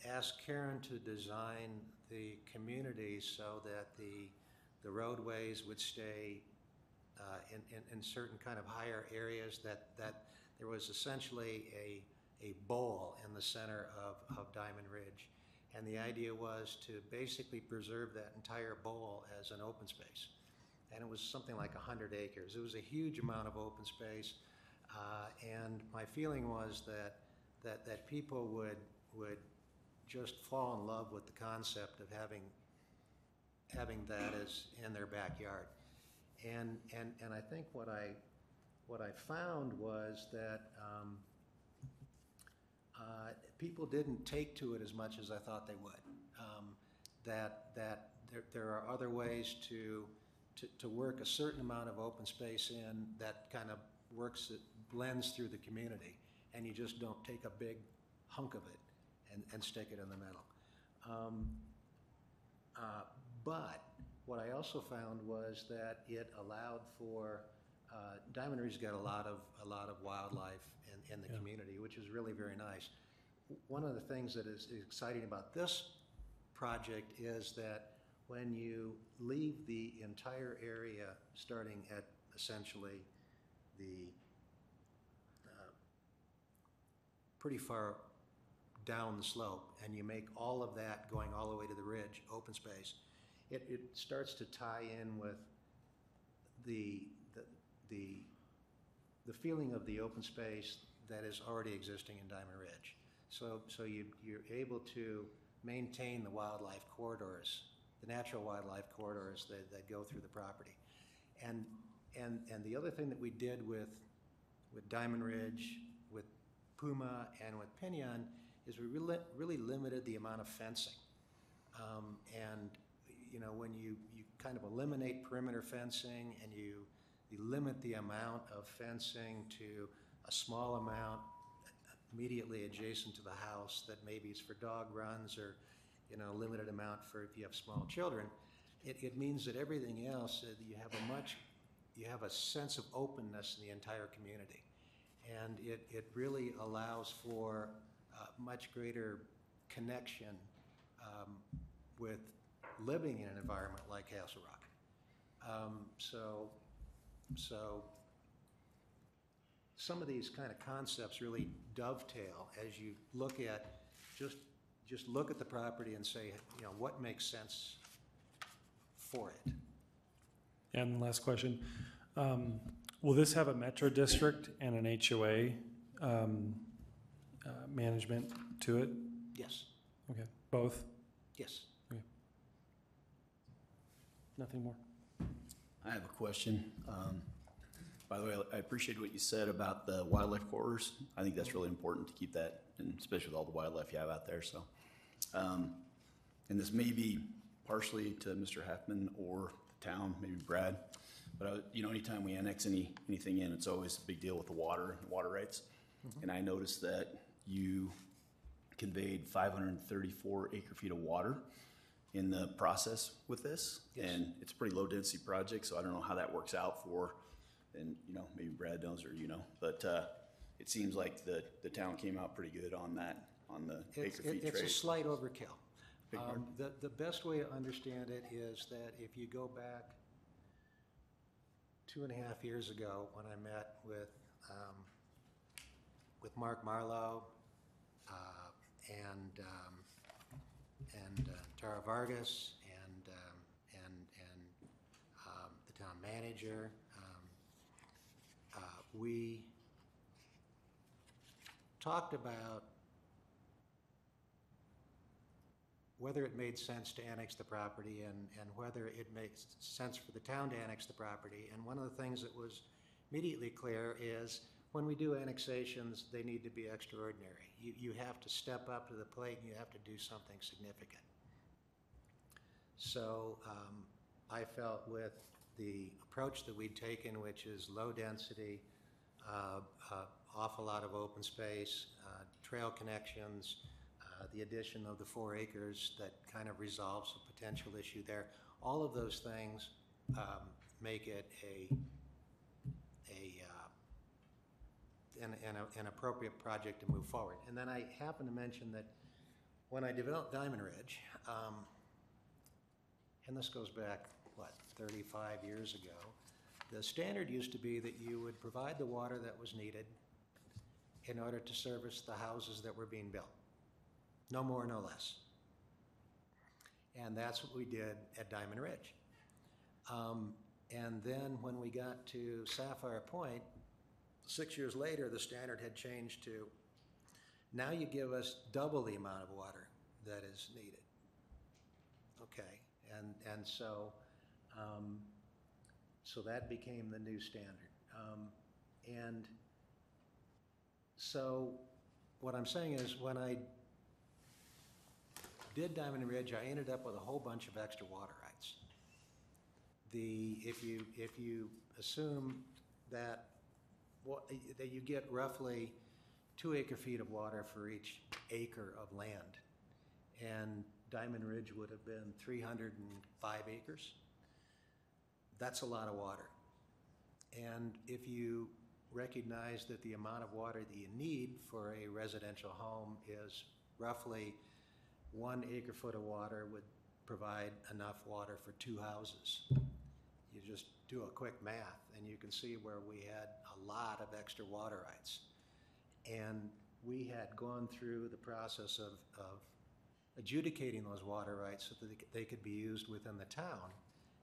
ask Karen to design the community so that the, the roadways would stay uh, in, in, in certain kind of higher areas, that, that there was essentially a, a bowl in the center of, of Diamond Ridge. And the idea was to basically preserve that entire bowl as an open space and it was something like 100 acres. It was a huge amount of open space, uh, and my feeling was that, that, that people would, would just fall in love with the concept of having, having that as in their backyard. And, and, and I think what I, what I found was that um, uh, people didn't take to it as much as I thought they would. Um, that that there, there are other ways to, to to work a certain amount of open space in that kind of works it blends through the community, and you just don't take a big hunk of it and, and stick it in the middle. Um, uh, but what I also found was that it allowed for uh, Diamond Ridge's got a lot of a lot of wildlife in, in the Yeah. community, which is really very nice. One of the things that is exciting about this project is that when you leave the entire area, starting at essentially the uh, pretty far down the slope, and you make all of that going all the way to the ridge, open space, it, it starts to tie in with the, the, the, feeling of the open space that is already existing in Diamond Ridge. So, so you, you're able to maintain the wildlife corridors, the natural wildlife corridors that, that go through the property. And, and, and the other thing that we did with, with Diamond Ridge, with Puma, and with Pinion is we really, really limited the amount of fencing. Um, and, you know, when you, you kind of eliminate perimeter fencing and you, you limit the amount of fencing to a small amount immediately adjacent to the house that maybe is for dog runs or, you know, a limited amount for if you have small children, it, it means that everything else, uh, you have a much, you have a sense of openness in the entire community. And it, it really allows for uh, much greater connection um, with living in an environment like Castle Rock. Um, so, so some of these kind of concepts really dovetail as you look at, just, just look at the property and say, you know, what makes sense for it? And last question, um, will this have a metro district and an HOA, um, uh, management to it? Yes, Okay, both? yes. Okay. Nothing more? I have a question. Um, By the way, I appreciate what you said about the wildlife corridors. I think that's really important to keep that, and especially with all the wildlife you have out there, so. um, and this may be partially to Mr. Hackman or the town, maybe Brad, but, uh, you know, anytime we annex any, anything in, it's always a big deal with the water, and water rights. And I noticed that you conveyed 534 acre feet of water in the process with this. And it's a pretty low-density project, so I don't know how that works out for, and, you know, maybe Brad knows or you know, but uh, it seems like the, the town came out pretty good on that, on the It's, acre feet it- it's a slight overkill. Um. The, the best way to understand it is that if you go back two and a half years ago, when I met with, um, with Mark Marlowe, uh, and, um, and uh, Tara Vargas, and, um, and, and, um, the town manager, um, uh, we talked about whether it made sense to annex the property and, and whether it makes sense for the town to annex the property. And one of the things that was immediately clear is when we do annexations, they need to be extraordinary. You, you have to step up to the plate and you have to do something significant. So um, I felt with the approach that we'd taken, which is low density, uh, uh, awful lot of open space, uh, trail connections, uh, the addition of the four acres that kind of resolves a potential issue there. All of those things um, make it a, a, uh, an, an, an appropriate project to move forward. And then I happen to mention that when I developed Diamond Ridge, um, and this goes back, what, 35 years ago, the standard used to be that you would provide the water that was needed in order to service the houses that were being built. No more, no less. And that's what we did at Diamond Ridge. Um, and then when we got to Sapphire Point, six years later, the standard had changed to now you give us double the amount of water that is needed. And, and so, um, so that became the new standard. Um, and so what I'm saying is when I did Diamond Ridge, I ended up with a whole bunch of extra water rights. The, if you, if you assume that, what, that you get roughly two acre feet of water for each acre of land, and Diamond Ridge would have been three hundred and five acres, that's a lot of water. And if you recognize that the amount of water that you need for a residential home is roughly one acre foot of water would provide enough water for two houses. You just do a quick math and you can see where we had a lot of extra water rights. And we had gone through the process of, of adjudicating those water rights so that they could- be used within the town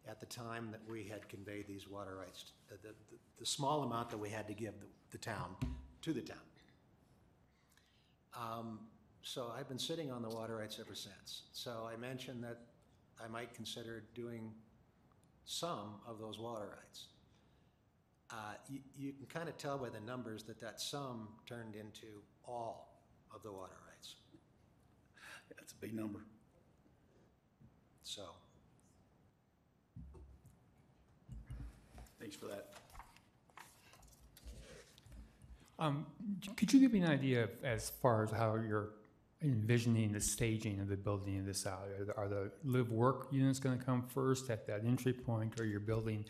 at the time that we had conveyed these water rights, the, the, the small amount that we had to give the, the town, to the town. Um, so I've been sitting on the water rights ever since. So I mentioned that I might consider doing some of those water rights. Uh, you, you can kind of tell by the numbers that that sum turned into all of the water rights. That's a big number. So, Thanks for that. Um, could you give me an idea of, as far as how you're envisioning the staging of the building of this out? Are the, are the live work units going to come first at that entry point, or you're building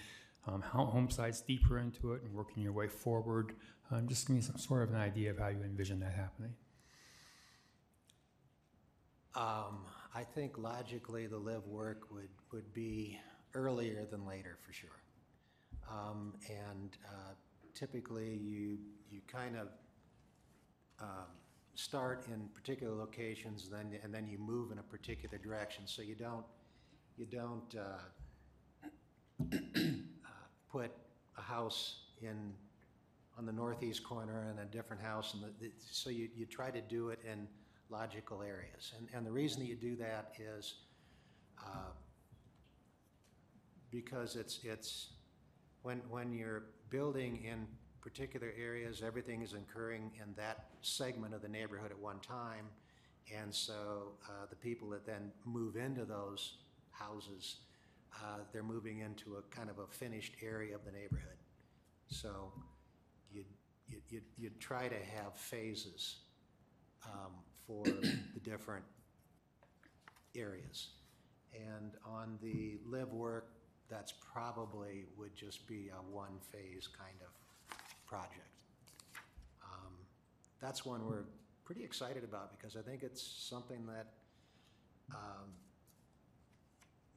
um, home sites deeper into it and working your way forward? Um, just give me some sort of an idea of how you envision that happening. Um, I think logically the live work would, would be earlier than later for sure. Um, and uh, typically you, you kind of um, start in particular locations then, and then you move in a particular direction. So you don't, you don't uh, uh, put a house in, on the northeast corner and a different house, and so you, you try to do it in logical areas. And, and the reason that you do that is uh, because it's, it's, when, when you're building in particular areas, everything is occurring in that segment of the neighborhood at one time, And so uh, the people that then move into those houses, uh, they're moving into a kind of a finished area of the neighborhood. So you'd- you'd, you'd try to have phases um, for the different areas. And on the live work, that's probably would just be a one-phase kind of project. Um, That's one we're pretty excited about because I think it's something that, um,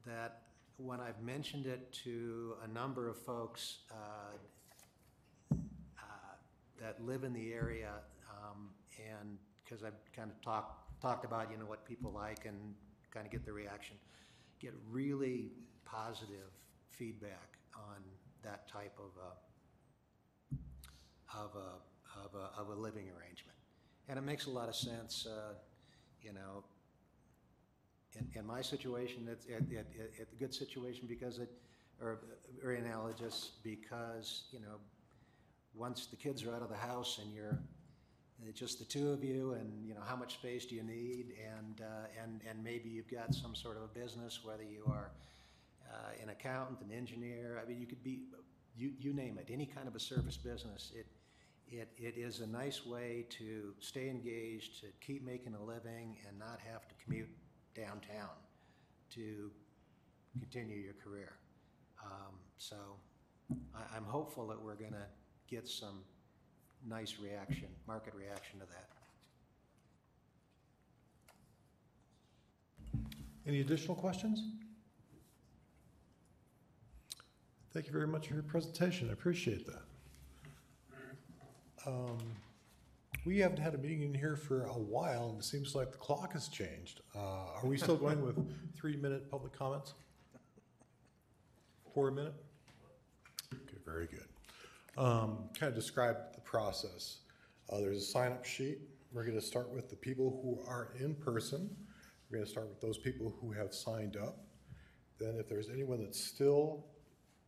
that when I've mentioned it to a number of folks uh, uh, that live in the area, um, and because I've kind of talked, talked about, you know, what people like and kind of get the reaction, get really positive feedback on that type of a, of a, of a, of a living arrangement. And it makes a lot of sense, uh, you know, in, in my situation, it's, it, it, it, a good situation because it, or very analogous because, you know, once the kids are out of the house and you're uh, just the two of you and, you know, how much space do you need? And, uh, and, and maybe you've got some sort of a business, whether you are uh, an accountant, an engineer, I mean, you could be, you, you name it, any kind of a service business. It, it, it is a nice way to stay engaged, to keep making a living and not have to commute downtown to continue your career. Um, so I, I'm hopeful that we're going to get some nice reaction, market reaction to that. Any additional questions? Thank you very much for your presentation. I appreciate that. Um, We haven't had a meeting in here for a while, and it seems like the clock has changed. Uh, Are we still going with three-minute public comments? Four minute? Okay, very good. Kind of describe the process. Uh, There's a sign-up sheet. We're going to start with the people who are in person. We're going to start with those people who have signed up. Then if there's anyone that's still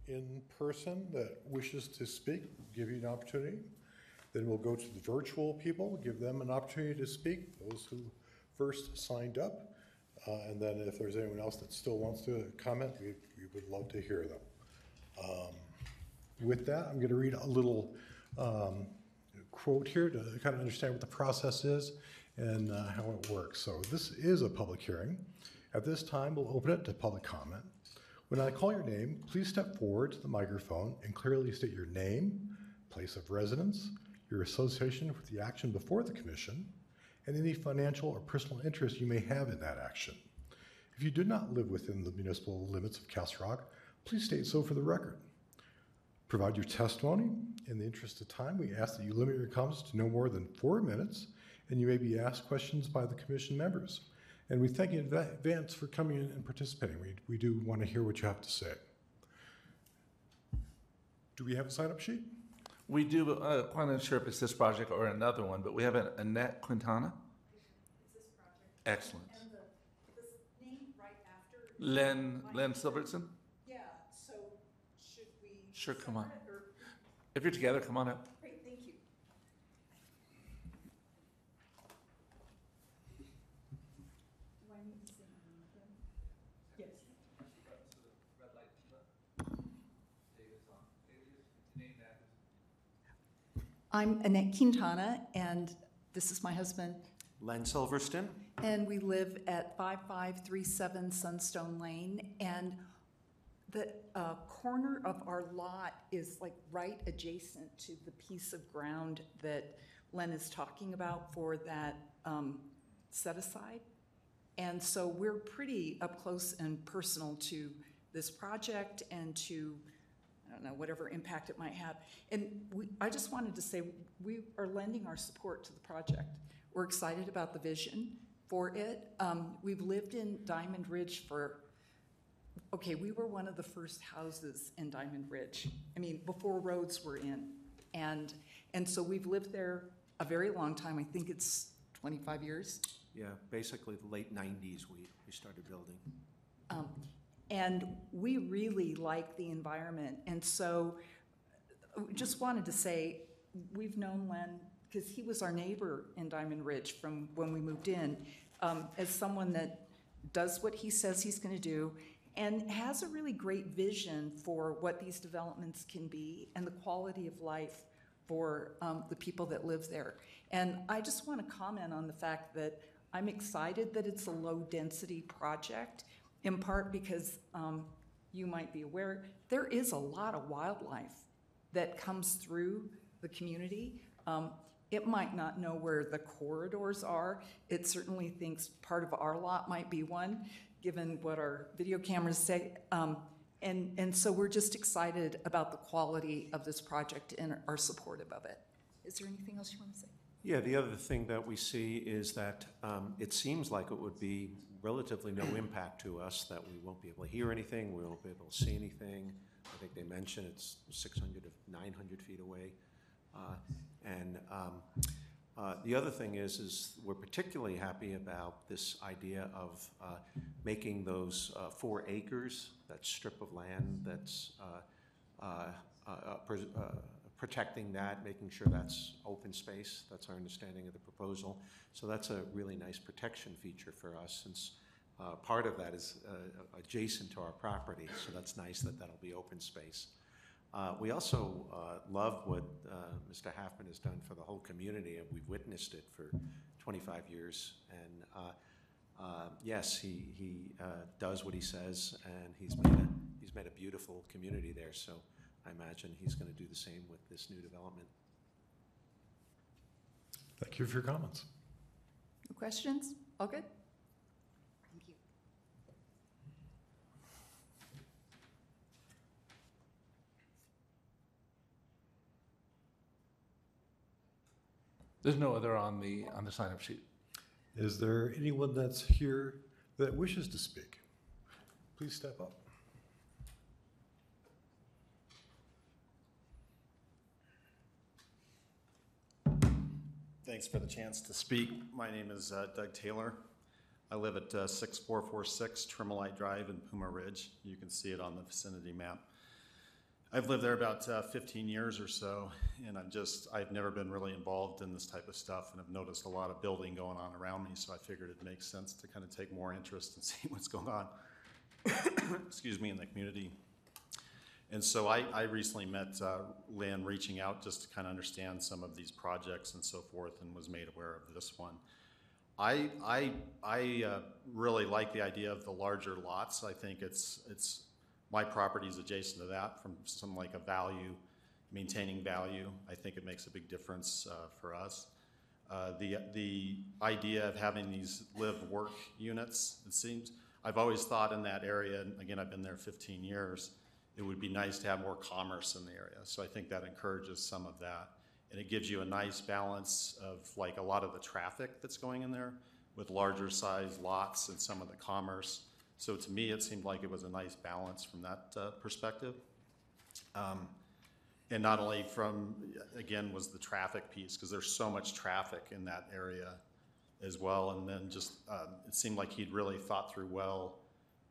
in person that wishes to speak, give you an opportunity. Then we'll go to the virtual people, give them an opportunity to speak, those who first signed up. Uh, And then if there's anyone else that still wants to comment, we, we would love to hear them. Um, With that, I'm going to read a little um, quote here to kind of understand what the process is and uh, how it works. So this is a public hearing. At this time, we'll open it to public comment. When I call your name, please step forward to the microphone and clearly state your name, place of residence, your association with the action before the commission, and any financial or personal interest you may have in that action. If you do not live within the municipal limits of Castle Rock, please state so for the record. Provide your testimony. In the interest of time, we ask that you limit your comments to no more than four minutes, and you may be asked questions by the commission members. And we thank you in advance for coming in and participating. We, we do want to hear what you have to say. Do we have a sign-up sheet? We do, uh, quite not sure if it's this project or another one, but we have an Annette Quintana. Excellent. And the, the name right after. Len, Len Silverston? Yeah, so should we? Sure, come on. If you're together, come on up. Great, thank you. Do I need to say my name again? Yes. I'm Annette Quintana, and this is my husband, Len Silverston? and we live at 5537 Sunstone Lane. And the uh, corner of our lot is like right adjacent to the piece of ground that Len is talking about for that um, set aside. And so we're pretty up close and personal to this project and to, I don't know, whatever impact it might have. And we, I just wanted to say, we are lending our support to the project. We're excited about the vision for it. Um, we've lived in Diamond Ridge for, okay, we were one of the first houses in Diamond Ridge. I mean, before roads were in. And, and so we've lived there a very long time. I think it's 25 years. Yeah, basically the late nineties, we, we started building. Um, And we really like the environment. And so just wanted to say, we've known Len, because he was our neighbor in Diamond Ridge from when we moved in. um, as someone that does what he says he's going to do and has a really great vision for what these developments can be and the quality of life for um, the people that live there. And I just want to comment on the fact that I'm excited that it's a low-density project, in part because um, you might be aware, there is a lot of wildlife that comes through the community. Um, It might not know where the corridors are. It certainly thinks part of our lot might be one, given what our video cameras say. Um, And, and so we're just excited about the quality of this project and are supportive of it. Is there anything else you want to say? Yeah, the other thing that we see is that um, it seems like it would be relatively no impact to us, that we won't be able to hear anything, we won't be able to see anything. I think they mentioned it's 600 to 900 feet away. Uh, And um, uh, the other thing is, is we're particularly happy about this idea of uh, making those uh, four acres, that strip of land that's uh, uh, uh, protecting that, making sure that's open space. That's our understanding of the proposal. So that's a really nice protection feature for us, since part of that is adjacent to our property. So that's nice that that'll be open space. Uh, We also uh, love what uh, Mr. Halfman has done for the whole community, and we've witnessed it for 25 years. And uh, uh, yes, he, he uh, does what he says, and he's made a, he's made a beautiful community there. So I imagine he's going to do the same with this new development. Thank you for your comments. No questions? All good? Thank you. There's no other on the, on the sign-up sheet. Is there anyone that's here that wishes to speak? Please step up. Thanks for the chance to speak. My name is uh, Doug Taylor. I live at uh, 6446 Tremolite Drive in Puma Ridge. You can see it on the vicinity map. I've lived there about uh, 15 years or so, and I'm just, I've never been really involved in this type of stuff, and I've noticed a lot of building going on around me, so I figured it makes sense to kind of take more interest and see what's going on, excuse me, in the community. And so I, I recently met uh, Lynn reaching out just to kind of understand some of these projects and so forth and was made aware of this one. I, I, I uh, really like the idea of the larger lots. I think it's, it's, my property is adjacent to that from some like a value, maintaining value. I think it makes a big difference uh, for us. Uh, the, the idea of having these live-work units, it seems, I've always thought in that area, and again, I've been there 15 years, it would be nice to have more commerce in the area. So I think that encourages some of that. And it gives you a nice balance of like a lot of the traffic that's going in there with larger size lots and some of the commerce. So to me, it seemed like it was a nice balance from that uh, perspective. Um, and not only from, again, was the traffic piece, because there's so much traffic in that area as well. And then just, um, it seemed like he'd really thought through well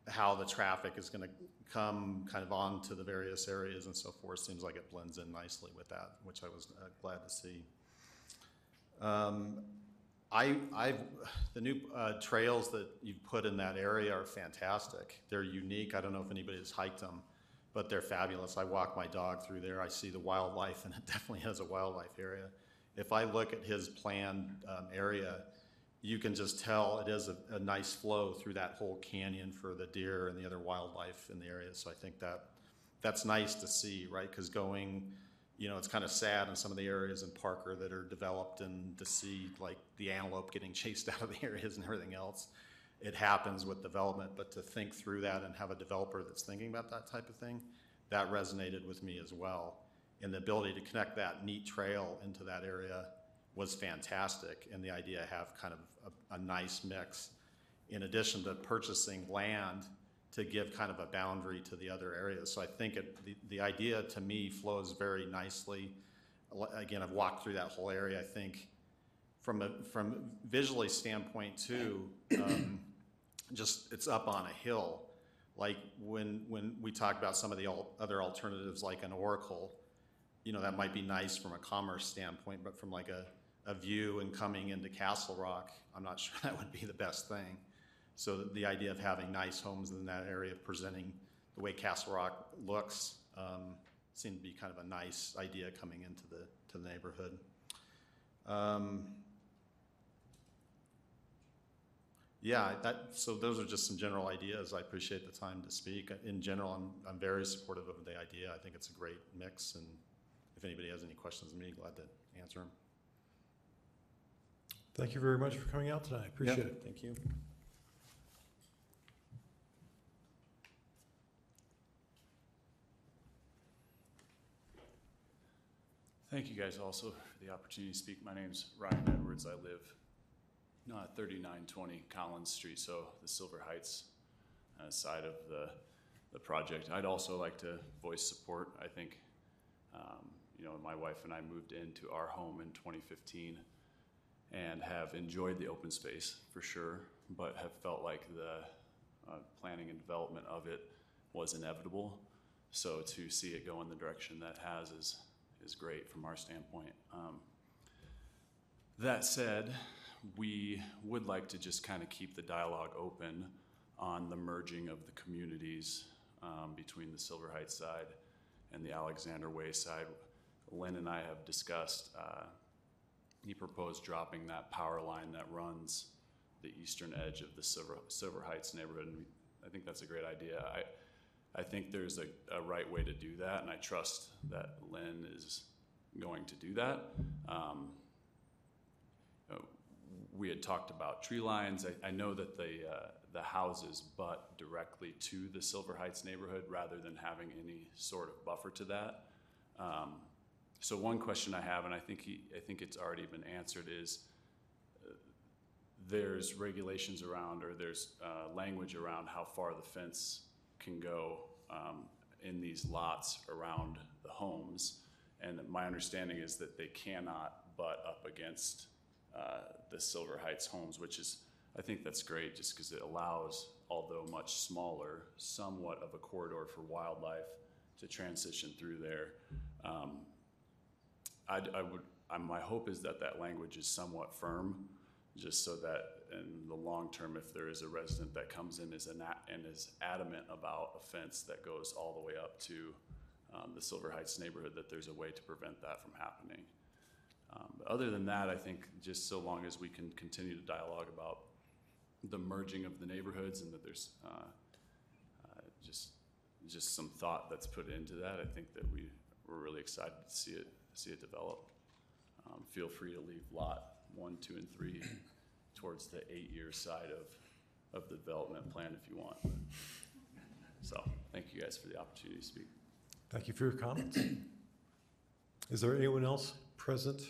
how the traffic is going to come kind of on to the various areas and so forth. Seems like it blends in nicely with that, which I was uh, glad to see. Um, I, I've, the new uh, trails that you've put in that area are fantastic. They're unique. I don't know if anybody has hiked them, but they're fabulous. I walk my dog through there. I see the wildlife, and it definitely has a wildlife area. If I look at his planned um, area, you can just tell it is a, a nice flow through that whole canyon for the deer and the other wildlife in the area. So I think that that's nice to see, right? Because going, you know, it's kind of sad in some of the areas in Parker that are developed and to see like the antelope getting chased out of the areas and everything else. It happens with development, but to think through that and have a developer that's thinking about that type of thing, that resonated with me as well. And the ability to connect that neat trail into that area was fantastic, and the idea to have kind of a, a nice mix, in addition to purchasing land to give kind of a boundary to the other areas. So I think it, the, the idea to me flows very nicely. Again, I've walked through that whole area. I think from a from visually standpoint too, um, just it's up on a hill. Like when when we talk about some of the al- other alternatives, like an Oracle, you know, that might be nice from a commerce standpoint, but from like a a view and coming into Castle Rock, I'm not sure that would be the best thing. So the- idea of having nice homes in that area, presenting the way Castle Rock looks, um, seemed to be kind of a nice idea coming into the, to the neighborhood. Um, Yeah, that, so those are just some general ideas. I appreciate the time to speak. In general, I'm, I'm very supportive of the idea. I think it's a great mix, and if anybody has any questions me, glad to answer them. Thank you very much for coming out tonight. I appreciate it. Thank you. Thank you guys also for the opportunity to speak. My name's Ryan Edwards. I live uh, 3920 Collins Street, so the Silver Heights uh, side of the, the project. I'd also like to voice support. I think, um, you know, my wife and I moved into our home in 2015 and have enjoyed the open space for sure, but have felt like the uh, planning and development of it was inevitable. So to see it go in the direction that has is is great from our standpoint. Um, that said, we would like to just kind of keep the dialogue open on the merging of the communities um, between the Silver Heights side and the Alexander Way side. Lynn and I have discussed, uh, he proposed dropping that power line that runs the eastern edge of the Silver, Silver Heights neighborhood. And I think that's a great idea. I, I think there's a, a right way to do that, and I trust that Lynn is going to do that. Um, we had talked about tree lines. I, I know that the uh, the houses butt directly to the Silver Heights neighborhood rather than having any sort of buffer to that. Um, so one question I have, and I think he, I think it's already been answered, is uh, there's regulations around or there's uh, language around how far the fence can go um, in these lots around the homes. And my understanding is that they cannot butt up against uh, the Silver Heights homes, which is, I think that's great just because it allows, although much smaller, somewhat of a corridor for wildlife to transition through there. Um, I'd, I would, I, my hope is that that language is somewhat firm, just so that in the long term, if there is a resident that comes in is an, and is adamant about a fence that goes all the way up to um, the Silver Heights neighborhood, that there's a way to prevent that from happening. Um, but other than that, I think just so long as we can continue to dialogue about the merging of the neighborhoods and that there's uh, uh, just just some thought that's put into that, I think that we we're really excited to see it see it develop. Um, feel free to leave lot one, two, and three towards the eight-year side of, of the development plan if you want. So, thank you guys for the opportunity to speak. Thank you for your comments. Is there anyone else present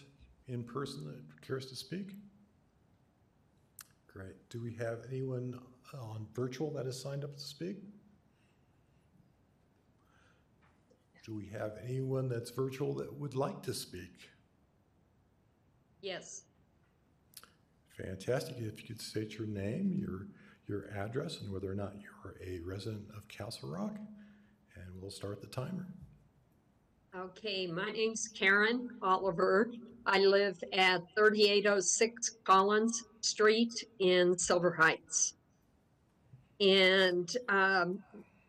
in person that cares to speak? Great. Do we have anyone on virtual that has signed up to speak? Do we have anyone that's virtual that would like to speak? Yes. Fantastic. If you could state your name, your your address, and whether or not you're a resident of Castle Rock, and we'll start the timer. Okay, my name's Karen Oliver. I live at 3806 Collins Street in Silver Heights. And um,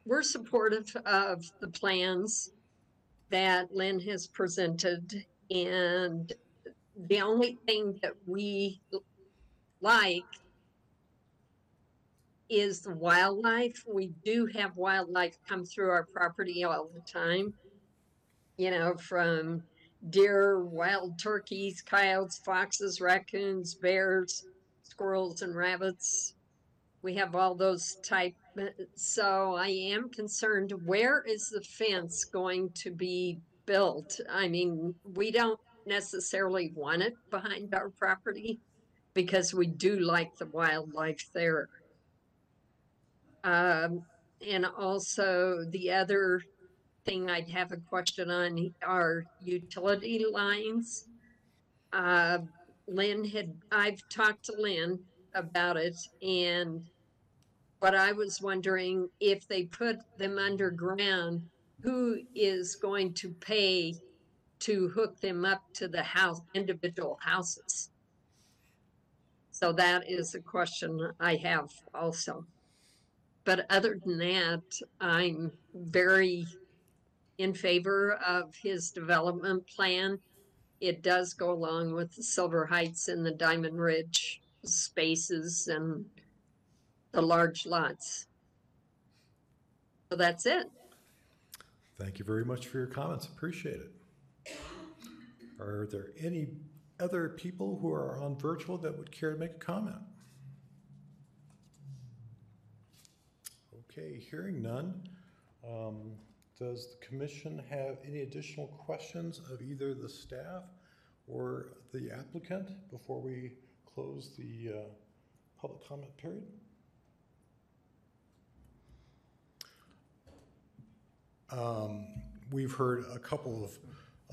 we're supportive of the plans that Lynn has presented. And the only thing that we like is the wildlife. We do have wildlife come through our property all the time. You know, from deer, wild turkeys, coyotes, foxes, raccoons, bears, squirrels, and rabbits. We have all those type. So I am concerned. Where is the fence going to be built? I mean, we don't necessarily want it behind our property because we do like the wildlife there. Um, and also the other thing I'd have a question on are utility lines. Uh, Lynn had, I've talked to Lynn about it and but I was wondering if they put them underground, who is going to pay to hook them up to the house, individual houses. So that is a question I have also. But other than that, I'm very in favor of his development plan. It does go along with the Silver Heights and the Diamond Ridge spaces and the large lots. So that's it. Thank you very much for your comments. Appreciate it. Are there any other people who are on virtual that would care to make a comment? Okay, hearing none. Um, Does the commission have any additional questions of either the staff or the applicant before we close the uh, public comment period? Um, We've heard a couple of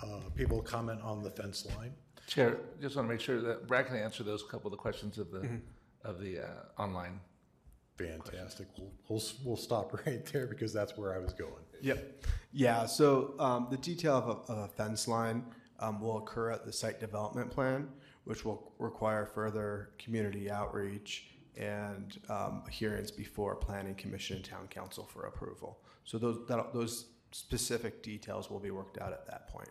uh, people comment on the fence line. Chair, just want to make sure that Brad can answer those couple of the questions of the, of the uh, online. Fantastic. We'll, we'll, we'll stop right there because that's where I was going. Yep. Yeah, so um, the detail of a, of a fence line um, will occur at the site development plan, which will require further community outreach and um, hearings before planning commission and town council for approval. So those, that, those specific details will be worked out at that point.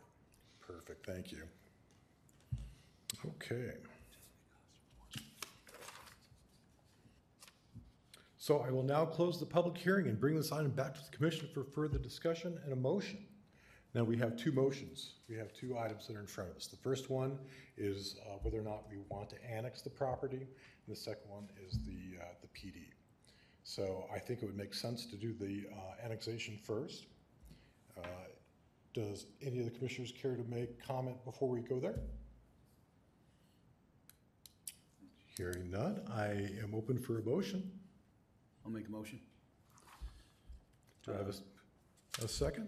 Perfect, thank you. Okay. So I will now close the public hearing and bring this item back to the commission for further discussion and a motion. Now, we have two motions. We have two items that are in front of us. The first one is uh, whether or not we want to annex the property, and the second one is the, uh, the PD. So I think it would make sense to do the uh, annexation first. Uh, Does any of the commissioners care to make comment before we go there? Hearing none, I am open for a motion. I'll make a motion. Do I have a s- a, second?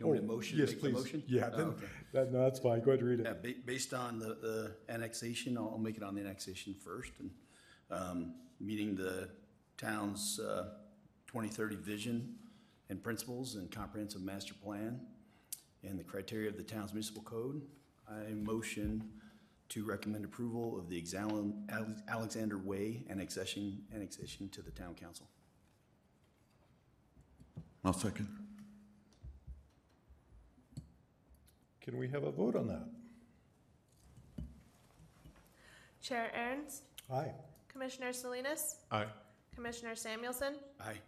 You want me to Oh, motion, yes, make the please. motion? Yeah, Oh, then- okay. that, no, that's fine. Go ahead and read Yeah, it. ba- based on the, the annexation, I'll, I'll make it on the annexation first and, um, meeting the town's, uh, twenty thirty vision and principles and comprehensive master plan and the criteria of the town's municipal code. I motion to recommend approval of the Exal- Ale- Alexander Way annexation, annexation to the town council. I'll second. Can we have a vote on that? Chair Aaron's, Aye. Commissioner Salinas, Aye. Commissioner Samuelson, Aye.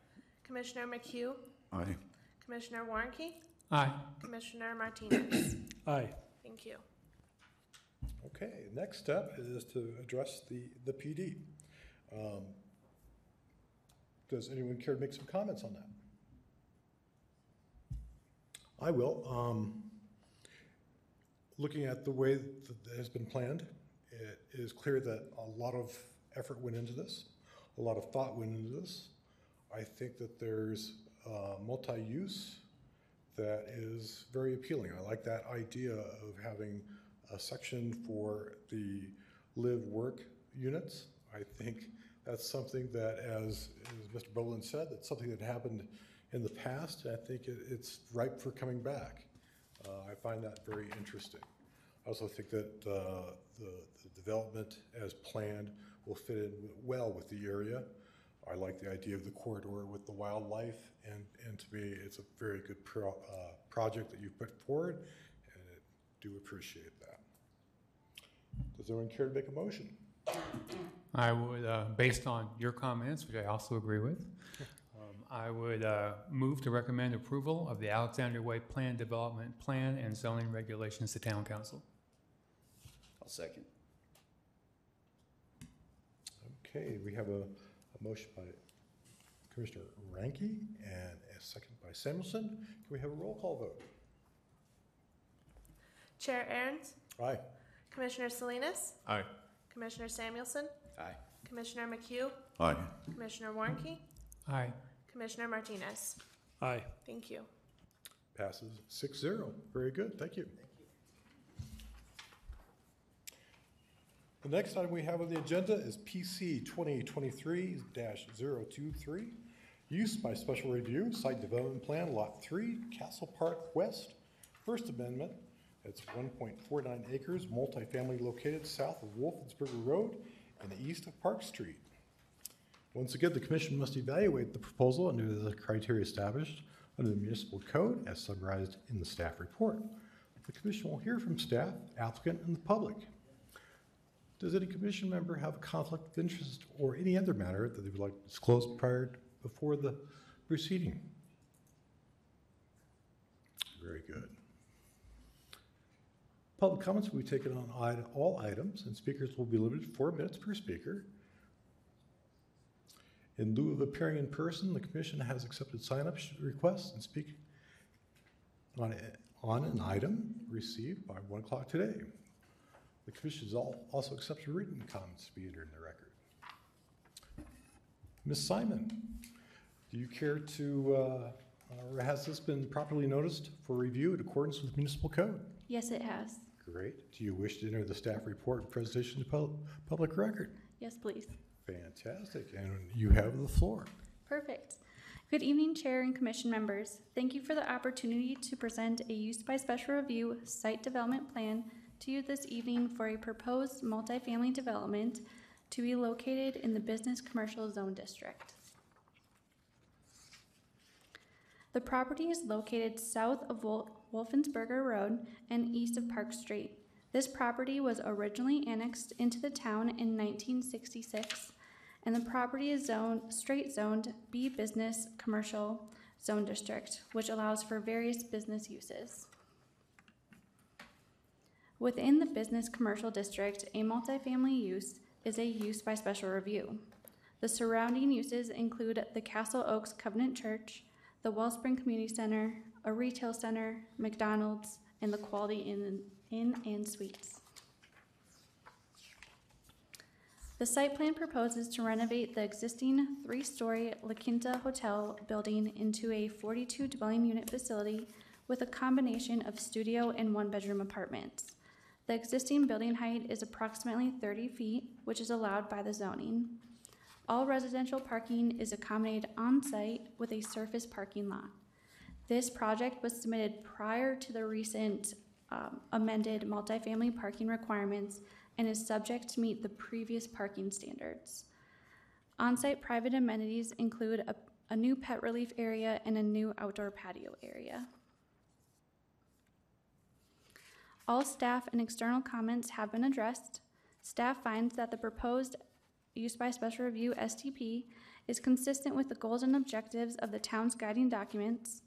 Commissioner McHugh, Aye. Commissioner Warnke, Aye. Commissioner Martinez. Aye. Thank you. Okay, next step is to address the, the PD. Um, Does anyone care to make some comments on that? I will. Um, Looking at the way that has been planned, it is clear that a lot of effort went into this, a lot of thought went into this. I think that there's uh, multi-use that is very appealing. I like that idea of having a section for the live-work units. I think that's something that, as, as Mr. Boland said, that's something that happened in the past. I think it, it's ripe for coming back. Uh, I find that very interesting. I also think that uh, the, the development as planned will fit in well with the area. I like the idea of the corridor with the wildlife, and, and to me, it's a very good pro, uh, project that you've put forward, and I do appreciate that. Does anyone care to make a motion? I would, uh, based on your comments, which I also agree with, um, I would uh, move to recommend approval of the Alexander Way Plan Development Plan and zoning regulations to Town Council. I'll second. Okay, we have a, a motion by Commissioner Warnke and a second by Samuelson. Can we have a roll call vote? Chair Aaron's, Aye. Commissioner Salinas, Aye. Commissioner Samuelson, Aye. Commissioner McHugh, Aye. Commissioner Warnke, Aye. Commissioner Martinez. Aye. Thank you. Passes six zero. Very good, thank you. The next item we have on the agenda is PC twenty twenty-three 23 Use by special review, site development plan, lot three, Castle Park West, First Amendment, it's 1.49 acres, multifamily located south of Wolfensberger Road and east of Park Street. Once again, the commission must evaluate the proposal under the criteria established under the municipal code as summarized in the staff report. The commission will hear from staff, applicant, and the public. Does any commission member have a conflict of interest or any other matter that they would like to disclose prior, before the proceeding? Very good. Public comments will be taken on all items, and speakers will be limited to four minutes per speaker. In lieu of appearing in person, the commission has accepted sign-up requests and speak on, on an item received by one o'clock today. The commission has al- also accepted written comments to be entered in the record. Ms. Simon, do you care to, uh, or has this been properly noticed for review in accordance with municipal code? Yes, it has. Great. Do you wish to enter the staff report and presentation to pub- public record? Yes, please. Fantastic. And you have the floor. Perfect. Good evening, Chair and Commission members. Thank you for the opportunity to present a use by special review site development plan to you this evening for a proposed multifamily development to be located in the Business Commercial Zone District. The property is located south of Wol- Wolfensberger Road and east of Park Street. This property was originally annexed into the town in 1966, and the property is zoned, straight zoned B Business Commercial Zone District, which allows for various business uses. Within the Business Commercial District, a multifamily use is a use by special review. The surrounding uses include the Castle Oaks Covenant Church, the Wellspring Community Center, a retail center, McDonald's, and the Quality Inn, and Suites. The site plan proposes to renovate the existing three-story La Quinta Hotel building into a 42 dwelling unit facility with a combination of studio and one-bedroom apartments. The existing building height is approximately 30 feet, which is allowed by the zoning. All residential parking is accommodated on-site with a surface parking lot. This project was submitted prior to the recent um, amended multifamily parking requirements and is subject to meet the previous parking standards. On-site private amenities include a, a new pet relief area and a new outdoor patio area. All staff and external comments have been addressed. Staff finds that the proposed use by special review SDP is consistent with the goals and objectives of the town's guiding documents.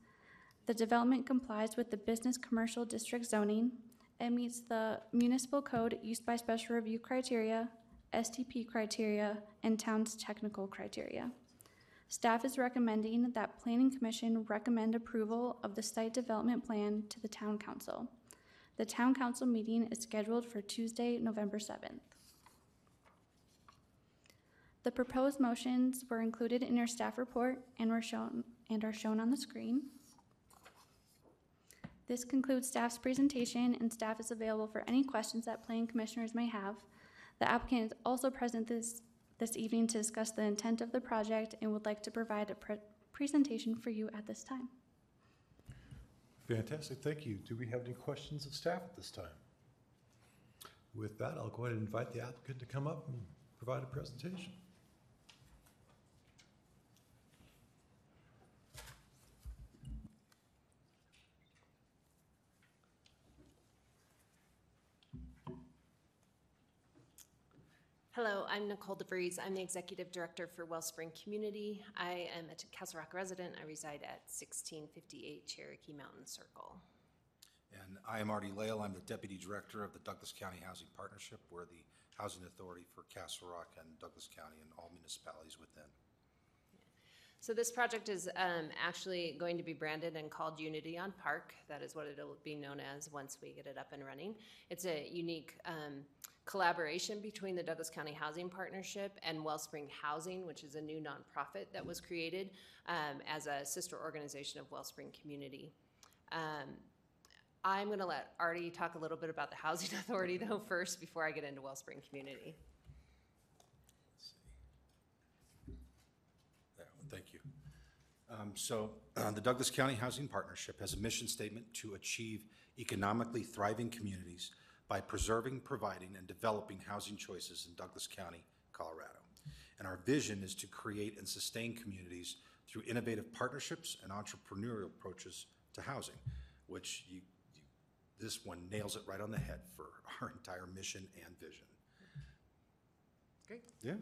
The development complies with the business commercial district zoning and meets the municipal code use by special review criteria, SDP criteria, and town's technical criteria. Staff is recommending that Planning Commission recommend approval of the site development plan to the town council. The town council meeting is scheduled for Tuesday, November 7th. The proposed motions were included in your staff report and were shown, and are shown on the screen. This concludes staff's presentation, and staff is available for any questions that planning commissioners may have. The applicant is also present this, this evening to discuss the intent of the project and would like to provide a pre- presentation for you at this time. Fantastic, thank you. Do we have any questions of staff at this time? With that, I'll go ahead and invite the applicant to come up and provide a presentation. Hello, I'm Nicole DeVries. I'm the Executive Director for Wellspring Community. I am a Castle Rock resident. I reside at 1658 Cherokee Mountain Circle. And I am Artie Lael. I'm the Deputy Director of the Douglas County Housing Partnership. We're the housing authority for Castle Rock and Douglas County and all municipalities within. So this project is um, actually going to be branded and called Unity on Park. That is what it'll be known as once we get it up and running. It's a unique um, collaboration between the Douglas County Housing Partnership and Wellspring Housing, which is a new nonprofit that was created um, as a sister organization of Wellspring Community. Um, I'm going to let Artie talk a little bit about the Housing Authority though first before I get into Wellspring Community. Thank you. Um, So uh, the Douglas County Housing Partnership has a mission statement to achieve economically thriving communities by preserving, providing, and developing housing choices in Douglas County, Colorado. And our vision is to create and sustain communities through innovative partnerships and entrepreneurial approaches to housing, which you, you- this one nails it right on the head for our entire mission and vision. Great. Yeah.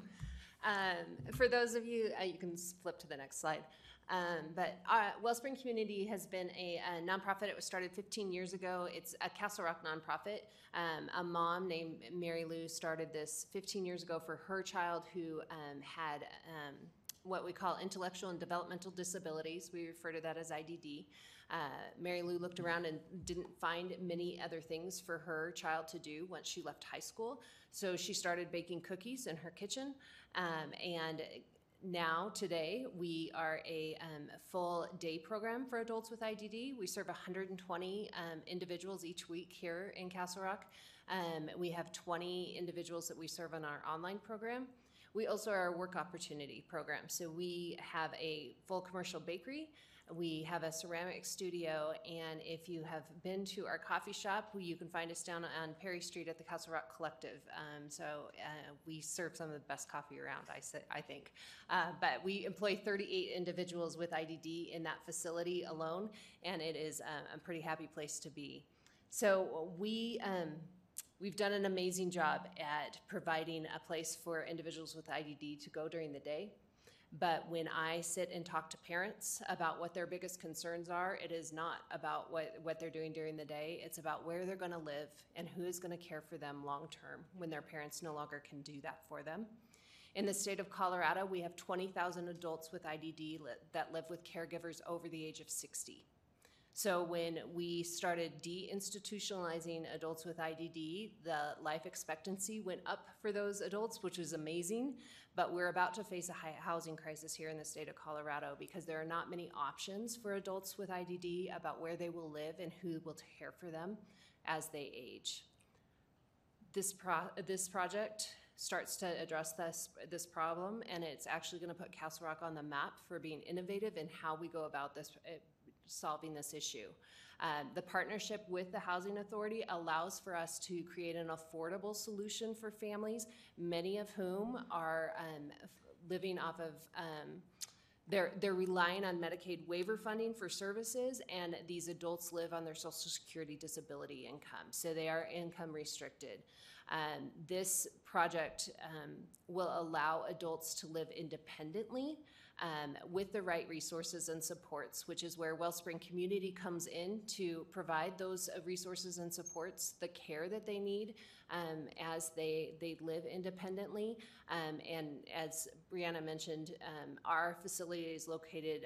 Um, for those of you, uh, you can flip to the next slide. Um, but uh, Wellspring Community has been a, a nonprofit. It was started 15 years ago. It's a Castle Rock nonprofit. Um, a mom named Mary Lou started this 15 years ago for her child who um, had um, what we call intellectual and developmental disabilities. We refer to that as IDD. Uh, Mary Lou looked around and didn't find many other things for her child to do once she left high school. So she started baking cookies in her kitchen. Um, and now, today, we are a um, full day program for adults with IDD. We serve 120 um, individuals each week here in Castle Rock. Um, we have 20 individuals that we serve on our online program. We also are a work opportunity program. So we have a full commercial bakery. We have a ceramic studio, and if you have been to our coffee shop, you can find us down on Perry Street at the Castle Rock Collective. Um, so uh, we serve some of the best coffee around, I, say, I think. Uh, but we employ 38 individuals with IDD in that facility alone, and it is uh, a pretty happy place to be. So we um, we've done an amazing job at providing a place for individuals with IDD to go during the day. But when I sit and talk to parents about what their biggest concerns are, it is not about what, what they're doing during the day. It's about where they're going to live and who is going to care for them long term when their parents no longer can do that for them. In the state of Colorado, we have 20,000 adults with IDD that live with caregivers over the age of 60. So when we started deinstitutionalizing adults with IDD, the life expectancy went up for those adults, which was amazing. But we're about to face a housing crisis here in the state of Colorado because there are not many options for adults with IDD about where they will live and who will care for them as they age. This pro, this project starts to address this, this problem, and it's actually gonna put Castle Rock on the map for being innovative in how we go about this, uh, solving this issue. Um, the partnership with the Housing Authority allows for us to create an affordable solution for families, many of whom are um, living off of um, they're, they're relying on Medicaid waiver funding for services, and these adults live on their Social Security disability income, so they are income restricted. Um, this project um, will allow adults to live independently um, with the right resources and supports, which is where Wellspring Community comes in to provide those uh, resources and supports, the care that they need um, as they, they live independently. Um, and as Brianna mentioned, um, our facility is located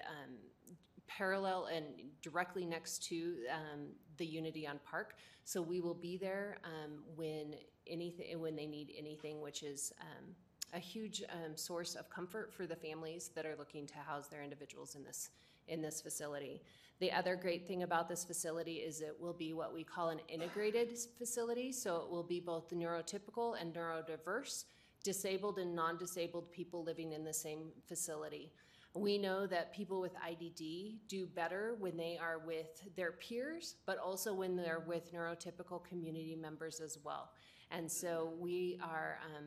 parallel and directly next to um, the Unity on Park. So we will be there um, when anything, when they need anything, which is um, a huge um, source of comfort for the families that are looking to house their individuals in this in this facility. The other great thing about this facility is it will be what we call an integrated facility. So it will be both neurotypical and neurodiverse, disabled and non-disabled people living in the same facility. We know that people with IDD do better when they are with their peers, but also when they're with neurotypical community members as well. And so we are um,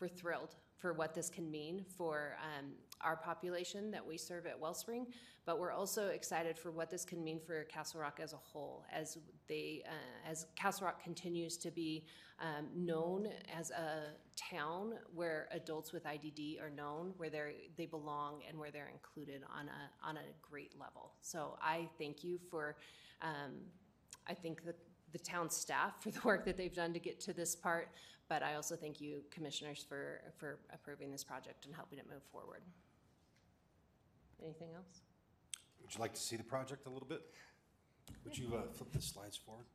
we're thrilled for what this can mean for um, our population that we serve at Wellspring, but we're also excited for what this can mean for Castle Rock as a whole, as they, uh, as Castle Rock continues to be um, known as a town where adults with IDD are known, where they they belong, and where they're included on a on a great level. So I thank you for. Um, I think the, the town staff for the work that they've done to get to this part, but I also thank you, commissioners, for, for approving this project and helping it move forward. Anything else? Would you like to see the project a little bit? Would you uh, flip the slides forward?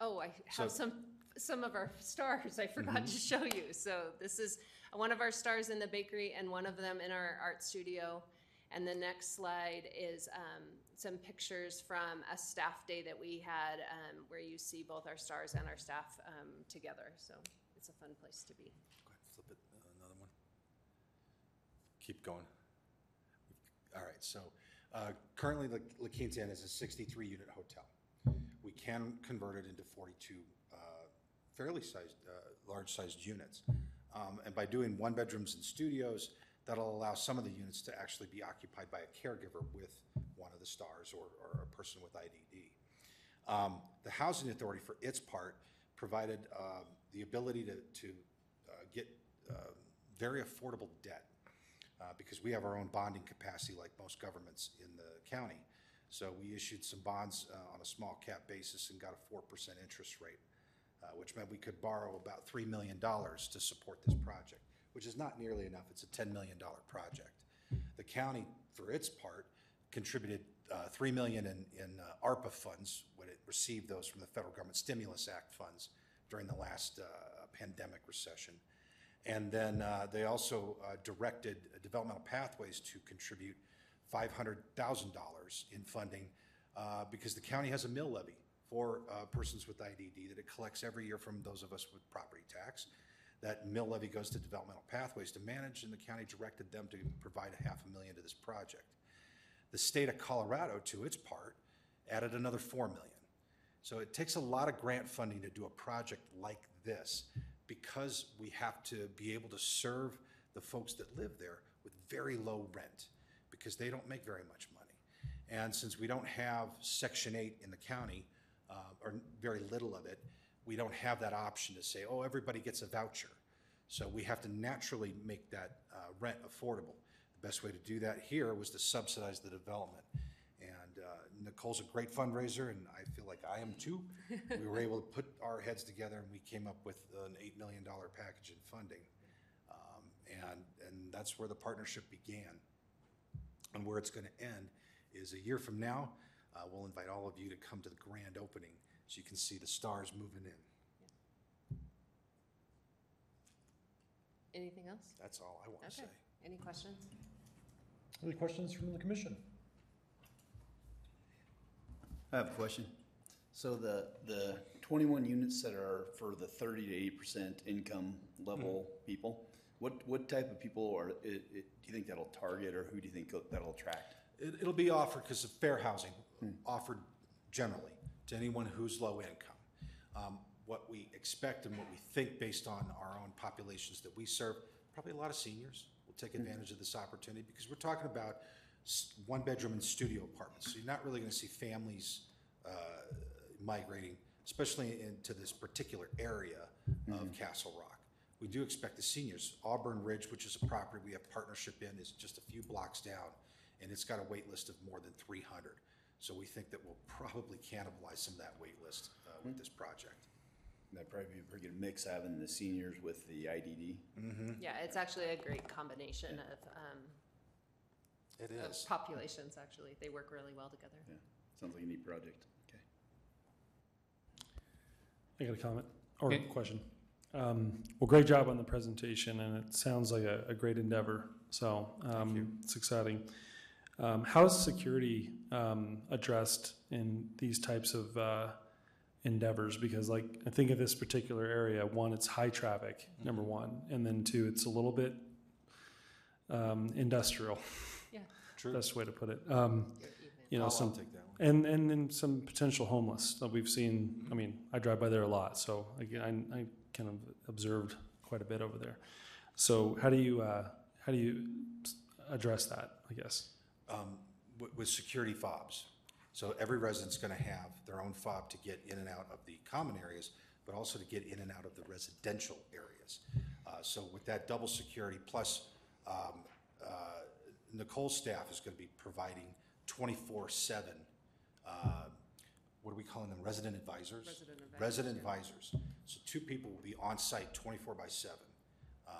Oh, I have So- some, some of our stars I forgot to show you. So this is one of our stars in the bakery and one of them in our art studio. And the next slide is um, some pictures from a staff day that we had um, where you see both our stars and our staff um, together. So it's a fun place to be. Go ahead, flip it, uh, another one. Keep going. All right, so uh, currently La La Quinta Inn is a 63-unit hotel. We can convert it into 42 uh, fairly sized, uh, large-sized units. Um, And by doing one-bedrooms and studios, that'll allow some of the units to actually be occupied by a caregiver with one of the stars or or a person with IDD. Um, The Housing Authority, for its part, provided um, the ability to, to uh, get um, very affordable debt uh, because we have our own bonding capacity like most governments in the county. So we issued some bonds uh, on a small cap basis and got a 4% interest rate, uh, which meant we could borrow about $3 million to support this project, which is not nearly enough. It's a $10 million project. The county, for its part, contributed uh, 3 million in, in uh, ARPA funds when it received those from the Federal Government Stimulus Act funds during the last uh, pandemic recession. And then uh, they also uh, directed Developmental Pathways to contribute $500,000 in funding uh, because the county has a mill levy for uh, persons with IDD that it collects every year from those of us with property tax. That mill levy goes to Developmental Pathways to manage, and the county directed them to provide a half a million to this project. The state of Colorado, to its part, added another 4 million. So it takes a lot of grant funding to do a project like this because we have to be able to serve the folks that live there with very low rent because they don't make very much money. And since we don't have Section 8 in the county, uh, or very little of it, we don't have that option to say, oh, everybody gets a voucher. So we have to naturally make that uh, rent affordable. The best way to do that here was to subsidize the development. And Nicole's a great fundraiser, and I feel like I am too. we were able to put our heads together, and we came up with an $8 million package in funding. Um, and, and that's where the partnership began. And where it's going to end is a year from now, uh, we'll invite all of you to come to the grand opening so you can see the stars moving in. Anything else? That's all I want to Okay. say. Any questions? Any questions from the commission? I have a question. So the, the twenty-one units that are for the thirty to eighty percent income level mm-hmm. people, what, what type of people are, it, it, do you think that'll target, or who do you think that'll attract? It, it'll be offered because of fair housing, hmm. offered generally to anyone who's low income. Um, what we expect and what we think based on our own populations that we serve, probably a lot of seniors will take hmm. advantage of this opportunity because we're talking about s- one bedroom and studio apartments. So you're not really going to see families uh, migrating, especially into this particular area of Castle Rock. We do expect the seniors. Auburn Ridge, which is a property we have partnership in, is just a few blocks down, and it's got a wait list of more than 300. So we think that we'll probably cannibalize some of that wait list uh, with this project. That'd probably be a pretty good mix having the seniors with the IDD. Mm-hmm. Yeah, it's actually a great combination of, um, It of is. populations, actually. They work really well together. Yeah, sounds like a neat project. Okay. I got a comment or Okay. question. Um, well, great job on the presentation, and it sounds like a, a great endeavor. So um, it's exciting. Um, how is security um, addressed in these types of uh, endeavors? Because, like, I think of this particular area. One, it's high traffic. Number one, and then two, it's a little bit um, industrial. Yeah. True. Best way to put it. Um, you know, I'll- I'll some take that one. and and then some potential homeless that we've seen. I mean, I drive by there a lot, so again, I, I kind of observed quite a bit over there. So how do you uh, how do you address that? I guess. um, with, with security fobs. So every resident's going to have their own fob to get in and out of the common areas, but also to get in and out of the residential areas. Uh, so with that double security, plus um, uh, Nicole's staff is going to be providing 24/7. Uh, what are we calling them? Resident advisors. Resident advisors, Resident yeah. advisors. So two people will be on site 24 by 7. Um,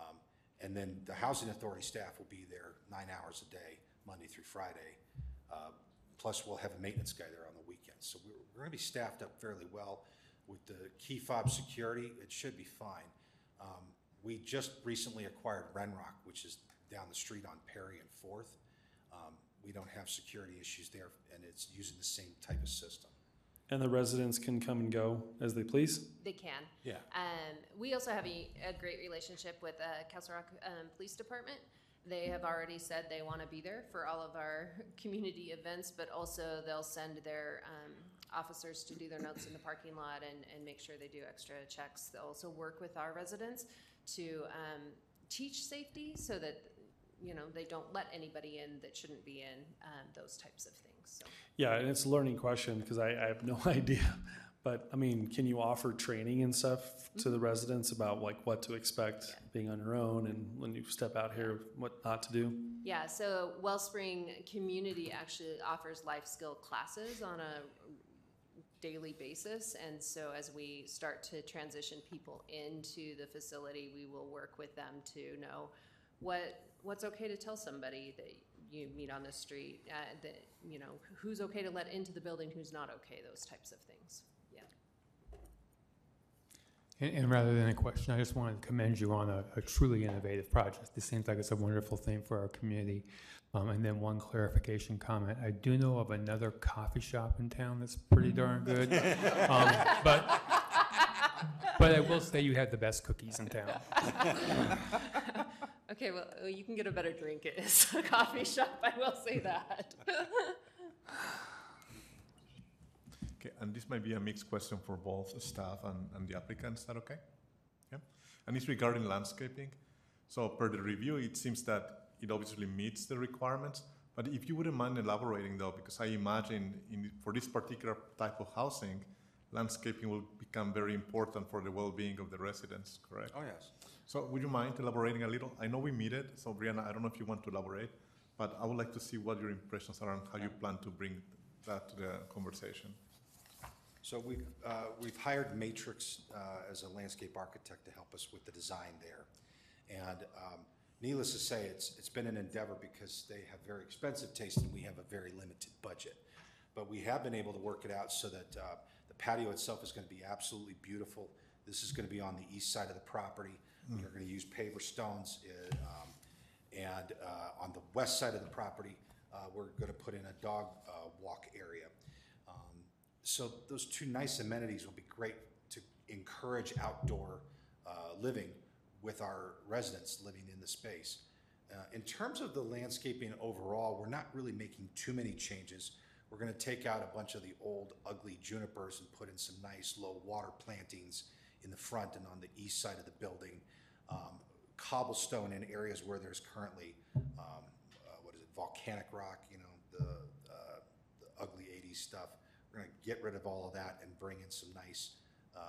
And then the housing authority staff will be there nine hours a day, Monday through Friday. Uh, Plus, we'll have a maintenance guy there on the weekends. So we're, we're gonna be staffed up fairly well. With the key fob security, it should be fine. Um, We just recently acquired Renrock, which is down the street on Perry and Fourth. Um, We don't have security issues there, and it's using the same type of system. And the residents can come and go as they please. They can. Yeah. Um, we also have a, a great relationship with uh, Castle Rock um, Police Department. they have already said they want to be there for all of our community events, but also they'll send their um, officers to do their notes in the parking lot and, and make sure they do extra checks. They'll also work with our residents to um, teach safety so that, you know, they don't let anybody in that shouldn't be in, um, those types of things. So, Yeah, and it's a learning question because I, I have no idea. But I mean, can you offer training and stuff to the residents about like what to expect being on your own and when you step out here, what not to do? yeah, so Wellspring Community actually offers life skill classes on a daily basis. And so as we start to transition people into the facility, we will work with them to know what, what's okay to tell somebody that you meet on the street, uh, that, you know, who's okay to let into the building, who's not okay, those types of things. Yeah. And, and rather than a question, I just wanted to commend you on a, a truly innovative project. This seems like it's a wonderful thing for our community. Um, and then one clarification comment. I do know of another coffee shop in town that's pretty darn good. um, but, but I will say you had the best cookies in town. Okay, well, uh, you can get a better drink at a coffee shop, I will say that. Okay, and this might be a mixed question for both staff and, and the applicant, is that okay? Yeah, and it's regarding landscaping. So per the review, it seems that it obviously meets the requirements, but if you wouldn't mind elaborating though, because I imagine in, for this particular type of housing, landscaping will become very important for the well-being of the residents, correct? Oh, yes. So would you mind elaborating a little? I know we meet it, so Brianna, I don't know if you want to elaborate, but I would like to see what your impressions are and how you plan to bring that to the conversation. So we've, uh, we've hired Matrix uh, as a landscape architect to help us with the design there. And um, needless to say, it's, it's been an endeavor because they have very expensive taste and we have a very limited budget. But we have been able to work it out so that uh, the patio itself is going to be absolutely beautiful. This is going to be on the east side of the property. We are going to use paver stones. uh, um, And uh, on the west side of the property, uh, we're going to put in a dog uh, walk area. Um, So those two nice amenities will be great to encourage outdoor uh, living with our residents living in the space. Uh, In terms of the landscaping overall, we're not really making too many changes. We're going to take out a bunch of the old ugly junipers and put in some nice low water plantings in the front and on the east side of the building. Um, Cobblestone in areas where there's currently, um, uh, what is it, volcanic rock, you know, the, uh, the ugly 80s stuff. We're going to get rid of all of that and bring in some nice uh,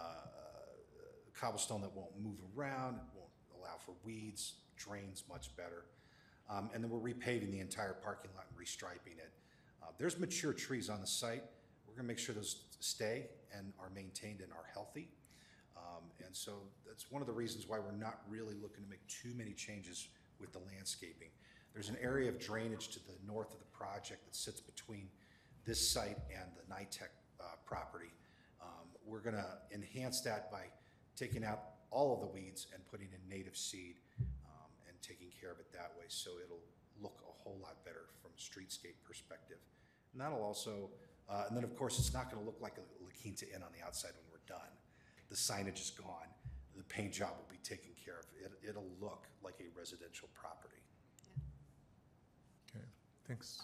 cobblestone that won't move around, won't allow for weeds, drains much better. Um, And then we're repaving the entire parking lot and restriping it. Uh, There's mature trees on the site. We're going to make sure those stay and are maintained and are healthy. Um, And so that's one of the reasons why we're not really looking to make too many changes with the landscaping. There's an area of drainage to the north of the project that sits between this site and the NITEC uh, property. Um, We're going to enhance that by taking out all of the weeds and putting in native seed um, and taking care of it that way, so it'll look a whole lot better from a streetscape perspective. And that'll also, uh, and then of course, it's not going to look like a La Quinta Inn on the outside when we're done. The signage is gone, the paint job will be taken care of. It, it'll look like a residential property. Okay, thanks.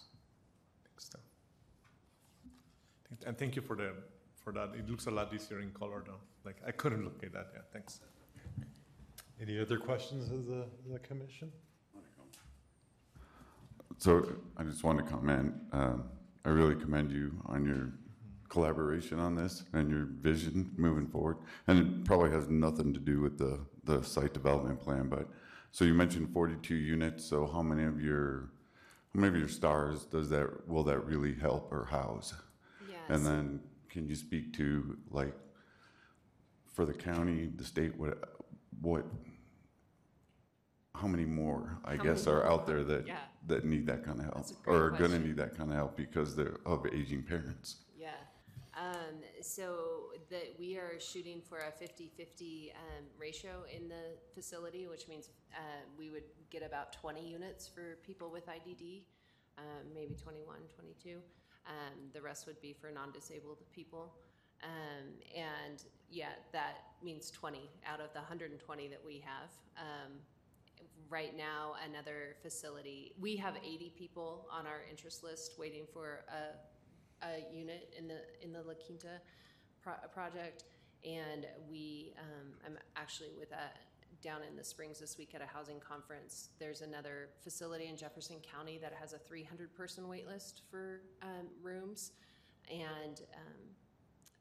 Thanks, Steph. Thank- And thank you for the, for that. It looks a lot easier in color though. Like, I couldn't look at that, yeah, thanks. Any other questions of the, the commission? So I just want to comment, um, I really commend you on your collaboration on this and your vision moving forward. And it probably has nothing to do with the, the site development plan, but, so you mentioned forty-two units, so how many of your, how many of your stars does that, will that really help or house? Yes. And then, can you speak to, like, for the county, the state, what, what, how many more, I How guess, many are out there that, Yeah. that need that kind of help? That's a great Or are gonna question. need that kind of help because they're of aging parents? Um, so that we are shooting for a 50-50 um, ratio in the facility, which means uh, we would get about 20 units for people with IDD, um, maybe 21, 22. Um, the rest would be for non-disabled people. Um, and yeah, that means 20 out of the 120 that we have. Um, right now, another facility, we have eighty people on our interest list waiting for a, unit in the, in the La Quinta pro- project. And we, um, I'm actually with a, down in the Springs this week at a housing conference. There's another facility in Jefferson County that has a three hundred person wait list for, um, rooms. And, um,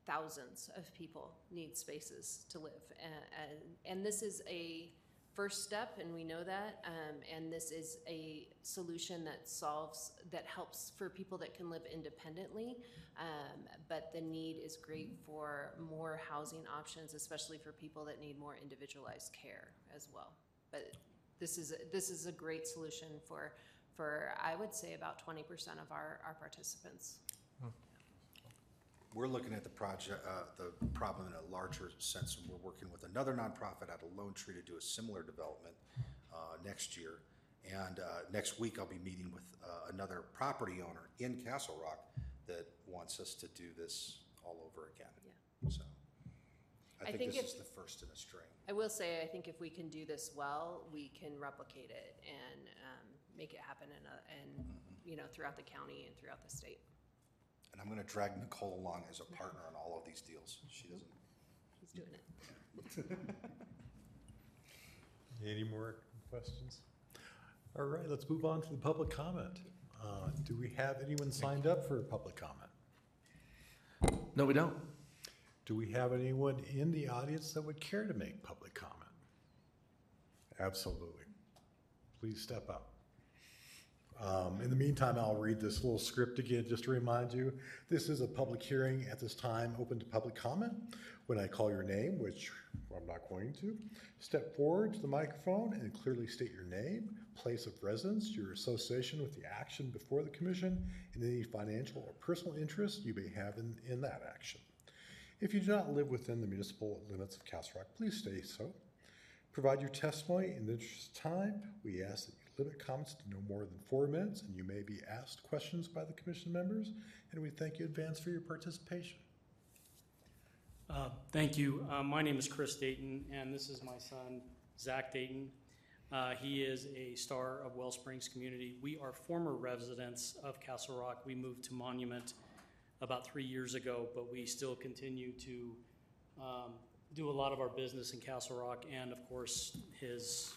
thousands of people need spaces to live. And, and, and this is a first step, and we know that. Um, and this is a solution that solves, that helps for people that can live independently. Um, but the need is great for more housing options, especially for people that need more individualized care as well. But this is, a- this is a great solution for, for, I would say about twenty percent of our, our participants. We're looking at the project, uh, the problem in a larger sense, and we're working with another nonprofit out of Lone Tree to do a similar development uh, next year. And uh, next week, I'll be meeting with uh, another property owner in Castle Rock that wants us to do this all over again. Yeah. So I I think think this is the first in a string. I will say, I think if we can do this well, we can replicate it and um, make it happen in a, and, you know, throughout the county and throughout the state. And I'm going to drag Nicole along as a partner on all of these deals. She doesn't. He's doing it. Any more questions? All right, let's move on to the public comment. Uh, Do we have anyone signed up for public comment? No, we don't. Do we have anyone in the audience that would care to make public comment? Absolutely. Please step up. Um, In the meantime, I'll read this little script again, just to remind you. This is a public hearing at this time, open to public comment. When I call your name, which I'm not going to, step forward to the microphone and clearly state your name, place of residence, your association with the action before the commission, and any financial or personal interest you may have in, in that action. If you do not live within the municipal limits of Castle Rock, please stay so. Provide your testimony in the interest of time. We ask that limit comments to no more than four minutes, and you may be asked questions by the commission members, and we thank you in advance for your participation. Uh, Thank you. Uh, My name is Chris Dayton, and this is my son, Zach Dayton. Uh, He is a star of Well Springs community. We are former residents of Castle Rock. We moved to Monument about three years ago, but we still continue to um, do a lot of our business in Castle Rock, and of course, his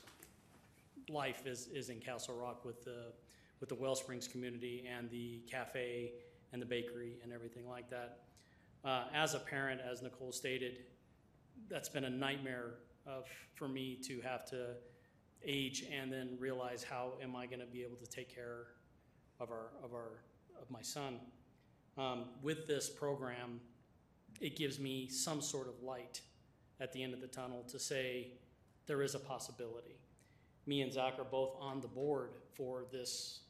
life is, is in Castle Rock with the, with the Well Springs community and the cafe and the bakery and everything like that. Uh, as a parent, as Nicole stated, that's been a nightmare of, for me to have to age and then realize how am I going to be able to take care of our, of our, of my son. Um, with this program, it gives me some sort of light at the end of the tunnel to say there is a possibility. Me and Zach are both on the board for this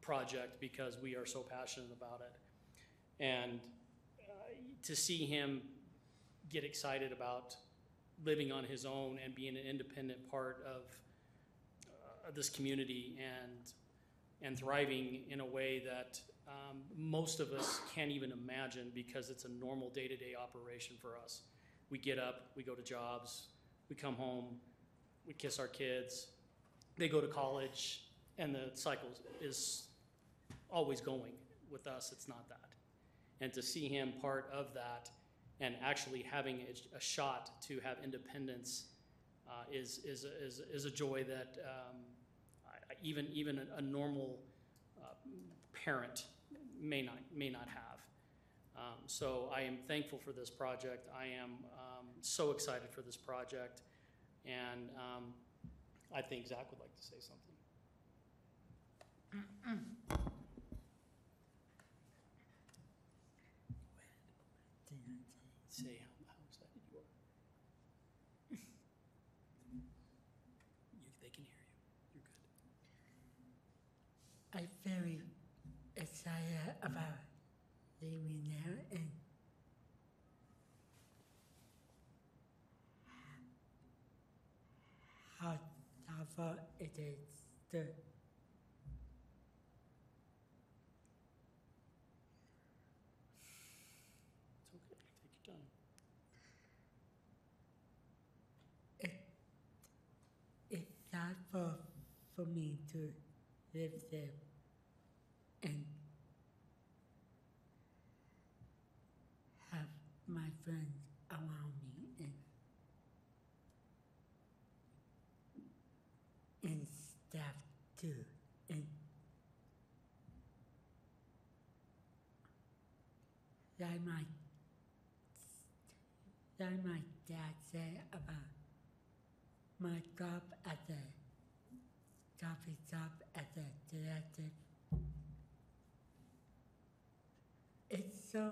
project because we are so passionate about it. And uh, to see him get excited about living on his own and being an independent part of uh, this community and and thriving in a way that um, most of us can't even imagine because it's a normal day-to-day operation for us. We get up, we go to jobs, we come home, we kiss our kids, they go to college, and the cycle is always going. With us, it's not that. And to see him part of that and actually having a, shot to have independence uh, is, is, is, is a joy that um, even, even a, a normal uh, parent may not, may not have. Um, so I am thankful for this project. I am um, so excited for this project. And um, I think Zach would like to say something. Say how, how excited you are. You, they can hear you. You're good. I'm very excited about living there and how tough it is to It's hard for, for me to live there and have my friends around me and and staff too. And like my like my dad said about my job at the coffee shop at the director. It's so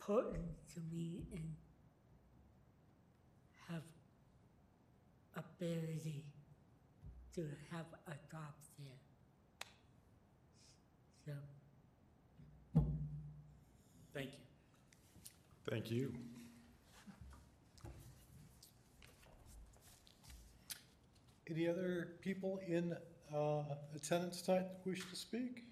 important to me and have ability to have a job there. So Thank you. Thank you. Any other people in uh, attendance tonight who wish to speak?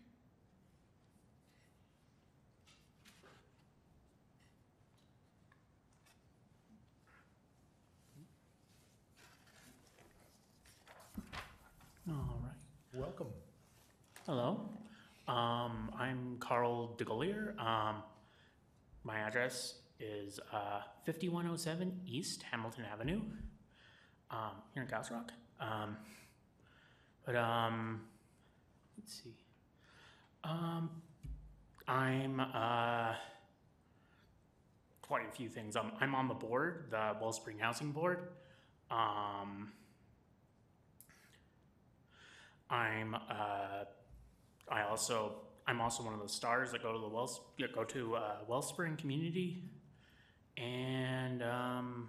All right. Welcome. Hello. Um, I'm Carl DeGolier. Um, my address is uh, 5107 East Hamilton Avenue um, here in Castle Rock. Um, but um, let's see. Um, I'm uh, quite a few things. Um, I'm on the board, the Wellspring Housing Board. Um, I'm uh, I also I'm also one of the stars that go to the Wells go to uh, Wellspring Community, and um,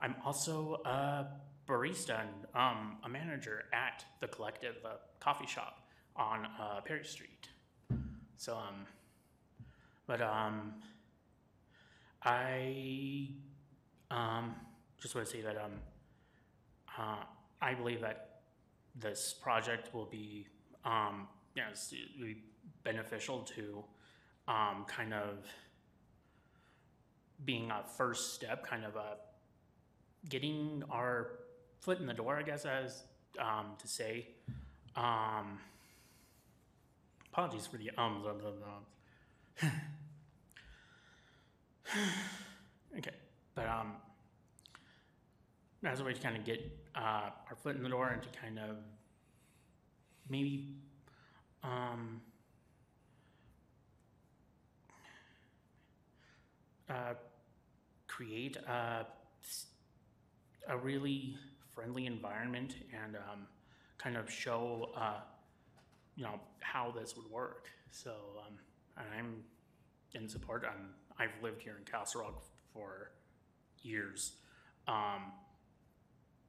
I'm also a barista and um, a manager at the Collective, coffee shop on uh, Perry Street. So um, but um, I um just want to say that um, uh, I believe that this project will be, um, you know, beneficial to um, kind of being a first step, kind of a getting our foot in the door, I guess, as um, to say. Um, apologies for the ums, ums, ums, ums. okay, but um, as a way to kind of get uh, our foot in the door and to kind of maybe um, uh, create a, a really friendly environment and um, kind of show uh, you know how this would work. So um, and I'm in support. I'm, I've lived here in Castle Rock for years. Um,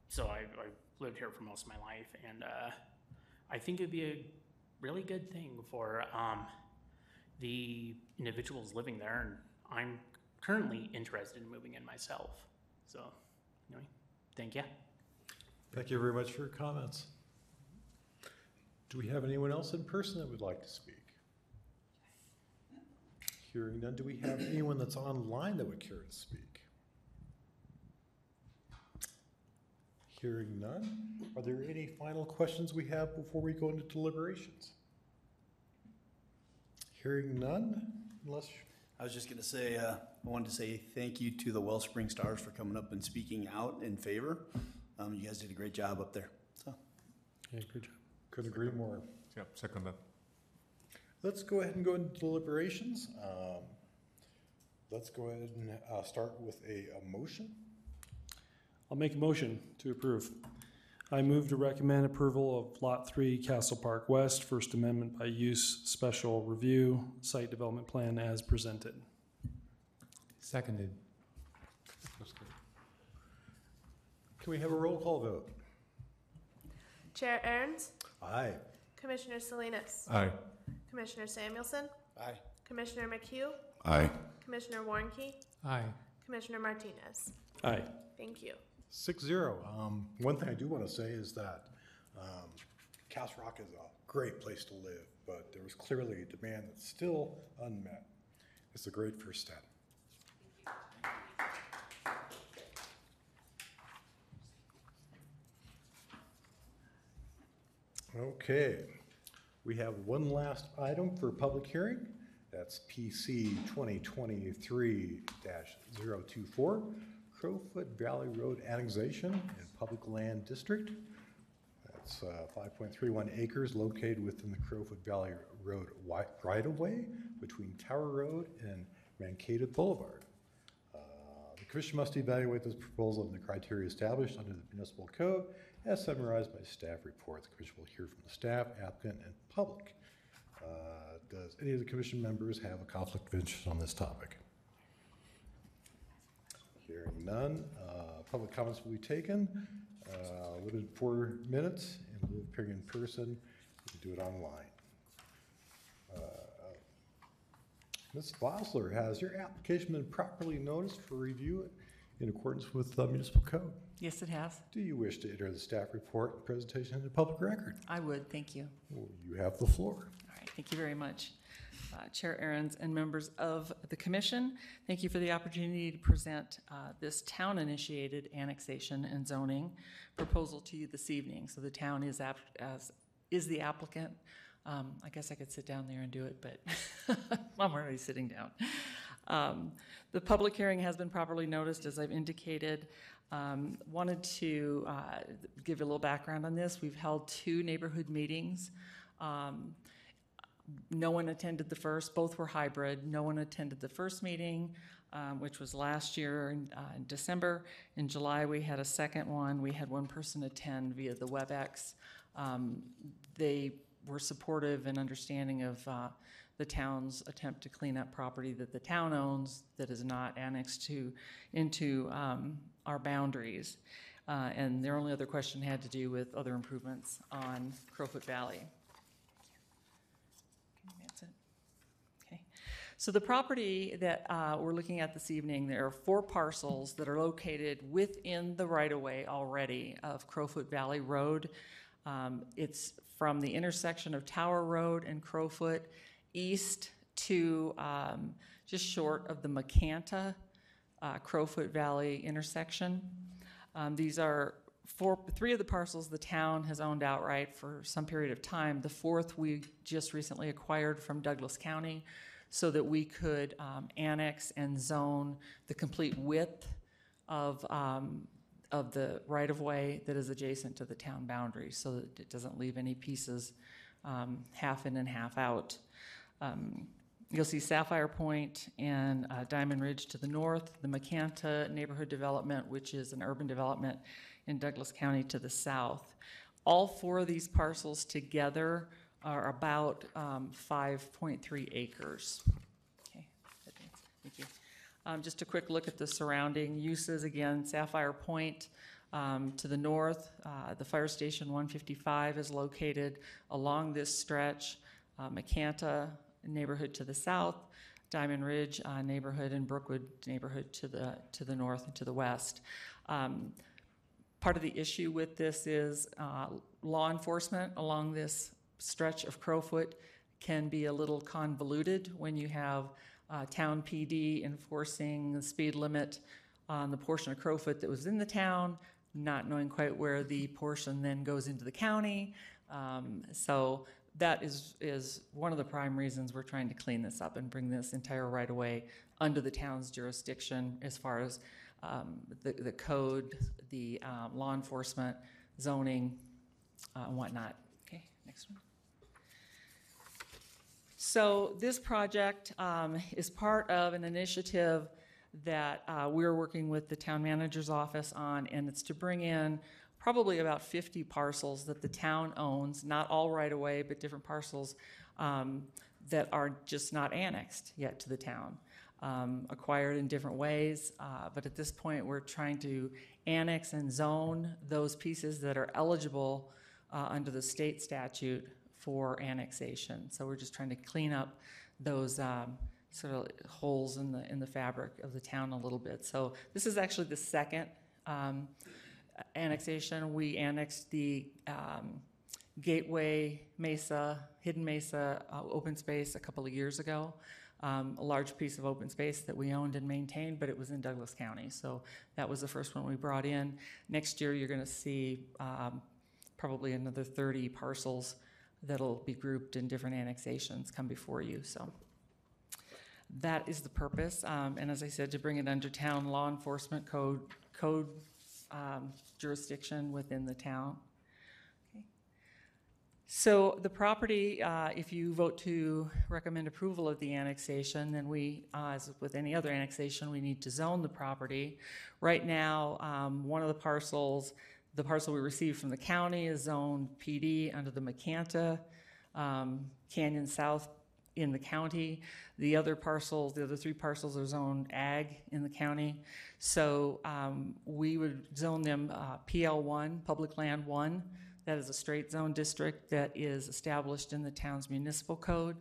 so I, I've lived here for most of my life, and uh, I think it'd be a really good thing for um, the individuals living there. And I'm currently interested in moving in myself. So, anyway, thank you. Thank you very much for your comments. Do we have anyone else in person that would like to speak? Hearing none, do we have anyone that's online that would care to speak? Hearing none, are there any final questions we have before we go into deliberations? Hearing none, unless, I was just gonna say, uh, I wanted to say thank you to the Wellspring Stars for coming up and speaking out in favor. Um, you guys did a great job up there, so. yeah, good job. Couldn't agree more. Yep, second that. Let's go ahead and go into deliberations. Um, Let's go ahead and uh, start with a, a motion. I'll make a motion to approve. I move to recommend approval of Lot 3 Castle Park West, First Amendment by use special review, site development plan as presented. Seconded. Can we have a roll call vote? Chair Aaron's, Aye. Commissioner Salinas, Aye. Commissioner Samuelson, Aye. Commissioner McHugh, Aye. Commissioner Warnke, Aye. Commissioner Martinez. Aye. Thank you. Six zero. Um, one thing I do want to say is that, um, Castle Rock is a great place to live, but there was clearly a demand that's still unmet. It's a great first step. Okay, we have one last item for public hearing. That's PC 2023-024, Crowfoot Valley Road Annexation in Public Land District. That's uh, 5.31 acres located within the Crowfoot Valley Road right-of-way between Tower Road and Macanta Boulevard. Commission must evaluate this proposal and the criteria established under the municipal code as summarized by staff report. The commission will hear from the staff, applicant, and public. Uh, Does any of the commission members have a conflict of interest on this topic? Hearing none, uh, public comments will be taken, uh, limited four minutes, and we'll appear in person, you can do it online. Uh, Ms. Bosler, has your application been properly noticed for review in accordance with the municipal code? Yes, it has. Do you wish to enter the staff report and presentation into public record? I would, thank you. Well, You have the floor. All right, thank you very much. Uh, Chair Aaron's and members of the commission, thank you for the opportunity to present uh, this town-initiated annexation and zoning proposal to you this evening. So the town is as, is the applicant. Um, I guess I could sit down there and do it, but I'm already sitting down. Um, The public hearing has been properly noticed, as I've indicated. Um, Wanted to uh, give you a little background on this. We've held two neighborhood meetings. Um, no one attended the first, both were hybrid. No one attended the first meeting, um, which was last year in, uh, in December. In July, we had a second one. We had one person attend via the WebEx. Um, they were supportive and understanding of uh, the town's attempt to clean up property that the town owns that is not annexed to into um, our boundaries. Uh, and their only other question had to do with other improvements on Crowfoot Valley. Okay. So the property that uh, we're looking at this evening, there are four parcels that are located within the right-of-way already of Crowfoot Valley Road. Um, It's from the intersection of Tower Road and Crowfoot east to um, just short of the Macanta uh, Crowfoot Valley intersection. Um, These are four, three of the parcels the town has owned outright for some period of time. The fourth we just recently acquired from Douglas County so that we could um, annex and zone the complete width of, um, of the right-of-way that is adjacent to the town boundary, so that it doesn't leave any pieces um, half in and half out. Um, You'll see Sapphire Point and uh, Diamond Ridge to the north, the Macanta Neighborhood Development, which is an urban development in Douglas County to the south. All four of these parcels together are about um, 5.3 acres. Um, Just a quick look at the surrounding uses. Again, Sapphire Point um, to the north, uh, the Fire Station 155 is located along this stretch. Uh, Macanta neighborhood to the south, Diamond Ridge uh, neighborhood, and Brookwood neighborhood to the to the north and to the west. Um, part of the issue with this is uh, law enforcement along this stretch of Crowfoot can be a little convoluted when you have uh, town PD enforcing the speed limit on the portion of Crowfoot that was in the town, not knowing quite where the portion then goes into the county. Um, so that is, is one of the prime reasons we're trying to clean this up and bring this entire right-of-way under the town's jurisdiction as far as um, the, the code, the um, law enforcement, zoning, uh, and whatnot. Okay, next one. So this project um, is part of an initiative that uh, we're working with the town manager's office on, and it's to bring in probably about 50 parcels that the town owns, not all right away, but different parcels um, that are just not annexed yet to the town, um, acquired in different ways. Uh, but at this point, we're trying to annex and zone those pieces that are eligible uh, under the state statute for annexation. So we're just trying to clean up those um, sort of holes in the in the fabric of the town a little bit. So this is actually the second um, annexation. We annexed the um, Gateway Mesa, Hidden Mesa uh, open space a couple of years ago. Um, a large piece of open space that we owned and maintained, but it was in Douglas County. So that was the first one we brought in. Next year, you're going to see um, probably another 30 parcels that'll be grouped in different annexations come before you, so. That is the purpose, um, and as I said, to bring it under town law enforcement code, code um, jurisdiction within the town. So the property, uh, if you vote to recommend approval of the annexation, then we, uh, as with any other annexation, we need to zone the property. Right now, um, one of the parcels, the parcel we received from the county is zoned PD under the Macanta um, Canyon South in the county. The other parcels, the other three parcels are zoned ag in the county. So um, we would zone them uh, PL1, Public Land 1. That is a straight zone district that is established in the town's municipal code.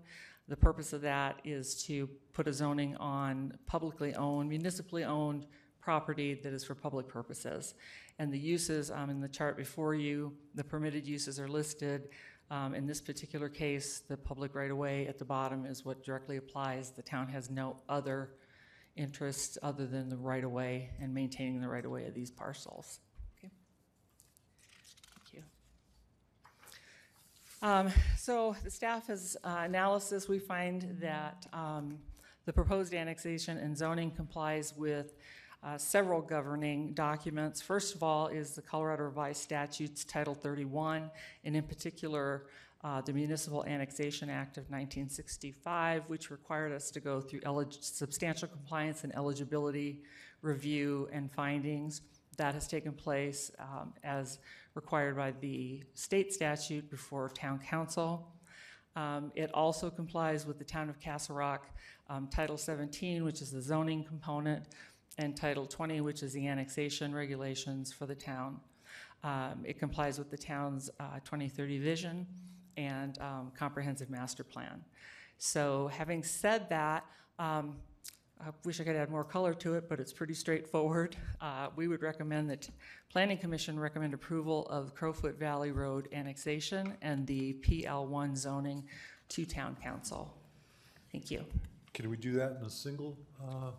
The purpose of that is to put a zoning on publicly owned, municipally owned property that is for public purposes. And the uses um, in the chart before you, the permitted uses are listed. Um, in this particular case, the public right-of-way at the bottom is what directly applies. The town has no other interests other than the right-of-way and maintaining the right-of-way of these parcels. Okay. Thank you. Um, so the staff has uh, analysis. We find that um, the proposed annexation and zoning complies with uh, several governing documents. First of all is the Colorado Revised Statutes Title 31, and in particular, uh, the Municipal Annexation Act of 1965, which required us to go through elig- substantial compliance and eligibility review and findings. That has taken place um, as required by the state statute before town council. Um, it also complies with the town of Castle Rock um, Title 17, which is the zoning component, and Title 20, which is the annexation regulations for the town. Um, it complies with the town's uh, 2030 vision and um, comprehensive master plan. So, having said that, um, I wish I could add more color to it, but it's pretty straightforward. Uh, we would recommend that Planning Commission recommend approval of Crowfoot Valley Road annexation and the PL1 zoning to Town Council. Thank you. Can we do that in a single? uh,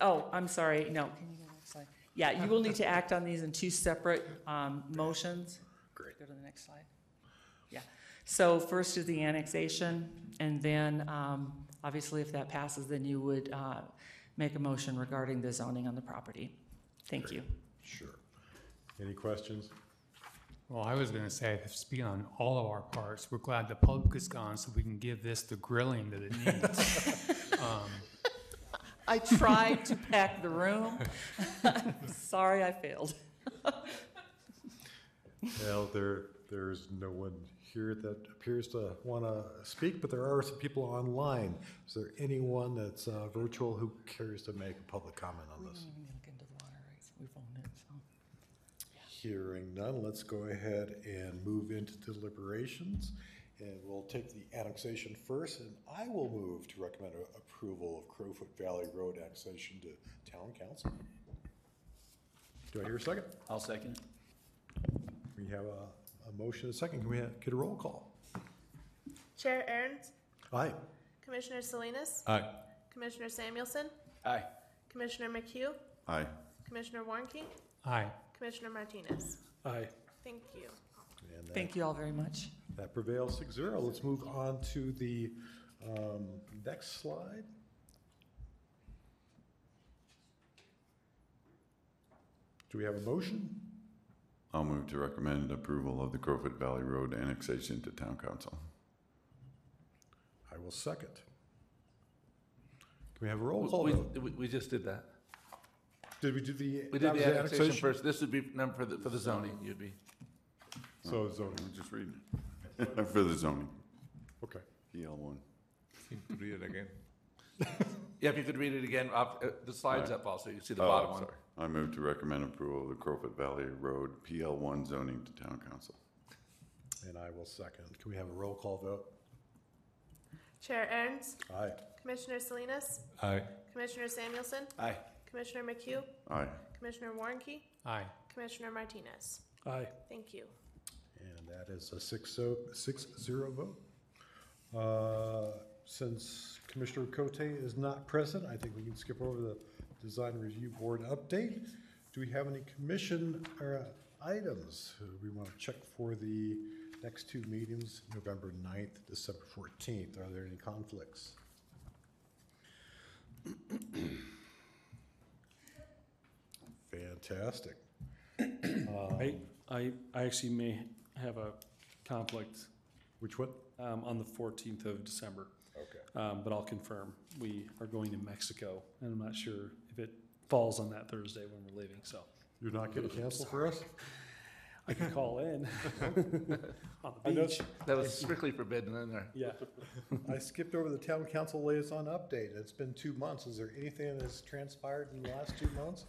Oh, I'm sorry, no. Can you go to the next slide? Yeah, you will need to act on these in two separate um, motions. Great. Go to the next slide. Yeah. So first is the annexation, and then, um, obviously, if that passes, then you would uh, make a motion regarding the zoning on the property. Thank you. Sure. Any questions? Well, I was going to say, speaking on all of our parts, we're glad the public is gone so we can give this the grilling that it needs. Um, I tried to pack the room. Sorry, I failed. Well, there, there's no one here that appears to want to speak, but there are some people online. Is there anyone that's uh, virtual who cares to make a public comment on this? We've owned it, so. Hearing none, let's go ahead and move into deliberations. And we'll take the annexation first, and I will move to recommend a- approval of Crowfoot Valley Road annexation to town council. Do I hear a second? I'll second. We have a, a motion, and a second. Can we ha- get a roll call? Chair Aaron's, Aye. Commissioner Salinas, Aye. Commissioner Samuelson, Aye. Commissioner McHugh, Aye. Commissioner Warnke, Aye. Commissioner Martinez. Aye. Thank you. And that- Thank you all very much. That prevails six zero. Let's move on to the um, next slide. Do we have a motion? I'll move to recommend approval of the Crowfoot Valley Road annexation to town council. I will second. Can we have a roll call We, vote? we, we just did that. Did we do the? We that did was the annexation first. This would be number for the, for the zoning, you'd be. So zoning. I'm just reading. For the zoning. Okay. PL one. Need to read it again. Yeah, if you could read it again, up, uh, the slide's up also, you can see the Oh, bottom one. sorry. I move to recommend approval of the Crowfoot Valley Road PL one zoning to town council. And I will second. Can we have a roll call vote? Chair Aaron's, Aye. Commissioner Salinas, Aye. Commissioner Samuelson, Aye. Commissioner McHugh, Aye. Commissioner Warnke, Aye. Commissioner Martinez. Aye. Thank you. And that is a six so, six zero vote. Uh, Since Commissioner Cote is not present, I think we can skip over the Design Review Board update. Do we have any commission or uh, items. Uh, We want to check for the next two meetings, November 9th, December 14th. Are there any conflicts? Fantastic. I, I, I actually may have a conflict. Which one? Um, on the fourteenth of December. Okay. Um, but I'll confirm. We are going to Mexico, and I'm not sure if it falls on that Thursday when we're leaving, so. You're not going to cancel for us? I can call in on I the know- beach. That was strictly forbidden in there. Yeah. I skipped over the town council liaison update. It's been two months. Is there anything that's transpired in the last two months?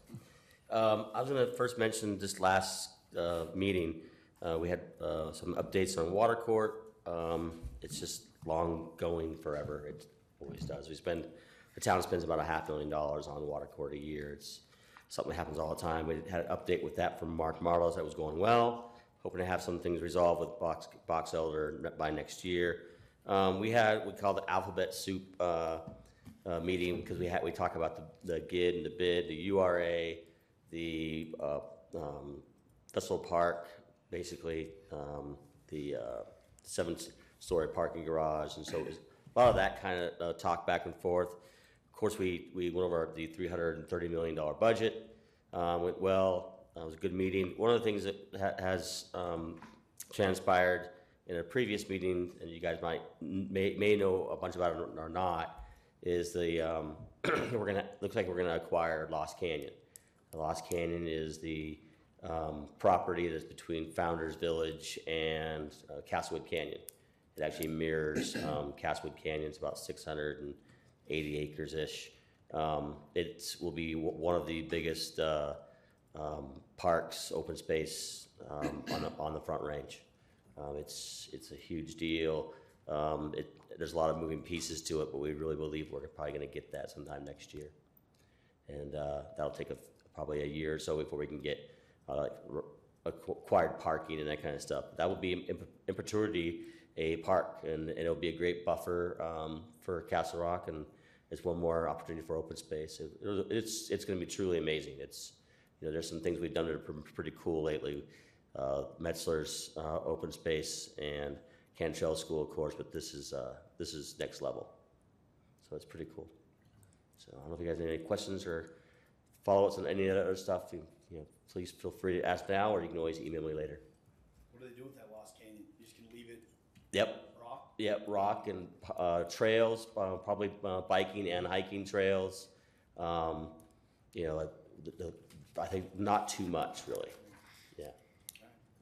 Um, I was gonna first mention this last, uh, meeting, uh, we had, uh, some updates on water court. Um, it's just long going forever. It always does. We spend, the town spends about a half million dollars on water court a year. It's something that happens all the time. We had an update with that from Mark Marlos that was going well. Hoping to have some things resolved with Box, Box Elder by next year. Um, we had, we call the alphabet soup, uh, uh, meeting because we had, we talk about the, the GID and the bid, the URA, the, uh, um, Festival Park, basically, um, the, uh, seven-story parking garage, and so it was a lot of that kind of, uh, talk back and forth. Of course, we, we went over the three hundred and thirty million dollar budget, um, went well, uh, it was a good meeting. One of the things that ha- has, um, transpired in a previous meeting, and you guys might, may, may know a bunch about it or not, is the, um, we're gonna, looks like we're gonna acquire Lost Canyon. Lost Canyon is the, um, property that's between Founder's Village and uh, Castlewood Canyon. It actually mirrors, um, Castlewood Canyon, it's about six hundred and eighty acres-ish. Um, it will be w- one of the biggest, uh, um, parks, open space, um, on the, on the Front Range. Um, it's, it's a huge deal. Um, it, there's a lot of moving pieces to it, but we really believe we're probably gonna get that sometime next year. And, uh, that'll take a, probably a year or so before we can get, uh, acquired parking and that kind of stuff. That would be in, perpetuity a park, and, and it'll be a great buffer, um, for Castle Rock, and it's one more opportunity for open space. It- It's, it's gonna be truly amazing. It's, you know, there's some things we've done that are pretty cool lately. Uh, Metzler's, uh, open space and Cantril School, of course, but this is, uh, this is next level. So it's pretty cool. So I don't know if you guys have any questions or follow-ups on any other stuff. You you know, please feel free to ask now, or you can always email me later. What do they do with that Lost Canyon? You just gonna leave it Yep. rock? Yep, rock and uh, trails, uh, probably uh, biking and hiking trails. Um, you know, the, the, I think not too much really. Yeah,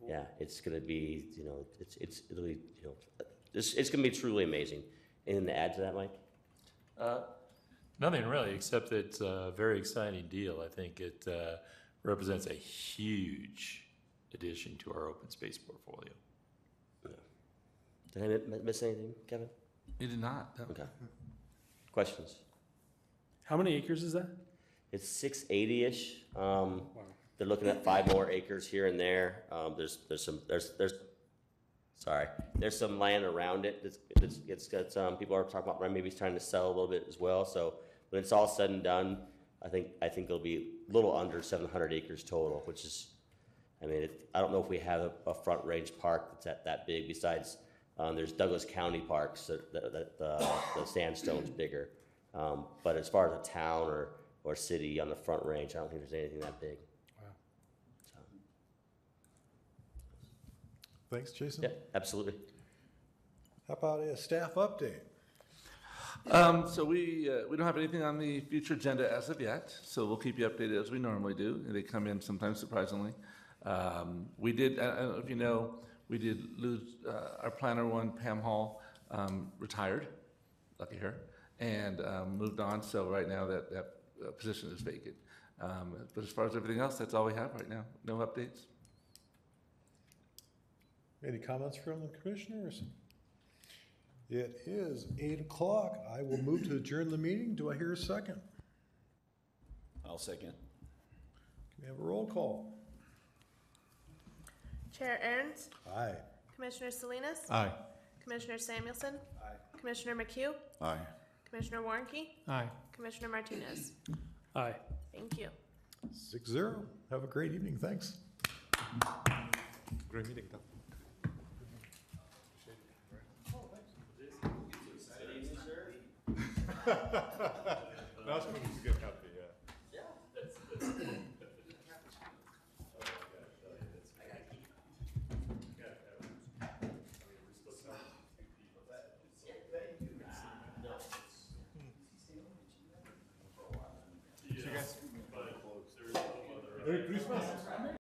yeah. It's gonna be, you know, it's it's it'll be, you know, it's it's gonna be truly amazing. Anything to add to that, Mike? Uh, Nothing really, except that it's a very exciting deal. I think it uh, represents a huge addition to our open space portfolio. Did I mi- miss anything, Kevin? You did not. no. Okay. Questions? How many acres is that? It's six eighty-ish. Um, they're looking at five more acres here and there. Um, there's, there's some, there's, there's, sorry, there's some land around it. It's, it's, it's got, um, people are talking about maybe trying to sell a little bit as well. So when it's all said and done, I think, I think it'll be a little under seven hundred acres total, which is, I mean, it, I don't know if we have a, a front range park that's that, that big besides, um, there's Douglas County parks that, that, that, uh, the sandstone's bigger. Um, but as far as a town or, or city on the front range, I don't think there's anything that big. Wow. Thanks, Jason. Yeah, absolutely. How about a staff update? Um, so we, uh, we don't have anything on the future agenda as of yet, so we'll keep you updated as we normally do. They come in sometimes surprisingly. Um, we did, I don't know if you know, we did lose, uh, our planner one, Pam Hall, um, retired, lucky her, and, um, moved on, so right now that, that uh, position is vacant. Um, but as far as everything else, that's all we have right now, no updates. Any comments from the commissioners? It is eight o'clock. I will move to adjourn the meeting. Do I hear a second? I'll second. Can we have a roll call? Chair Ernst, Aye. Commissioner Salinas, Aye. Commissioner Samuelson, Aye. Commissioner McHugh, Aye. Commissioner Warnke, Aye. Commissioner Martinez. Aye. Thank you. Six zero. Have a great evening. Thanks. Great meeting, though. That's what it's good.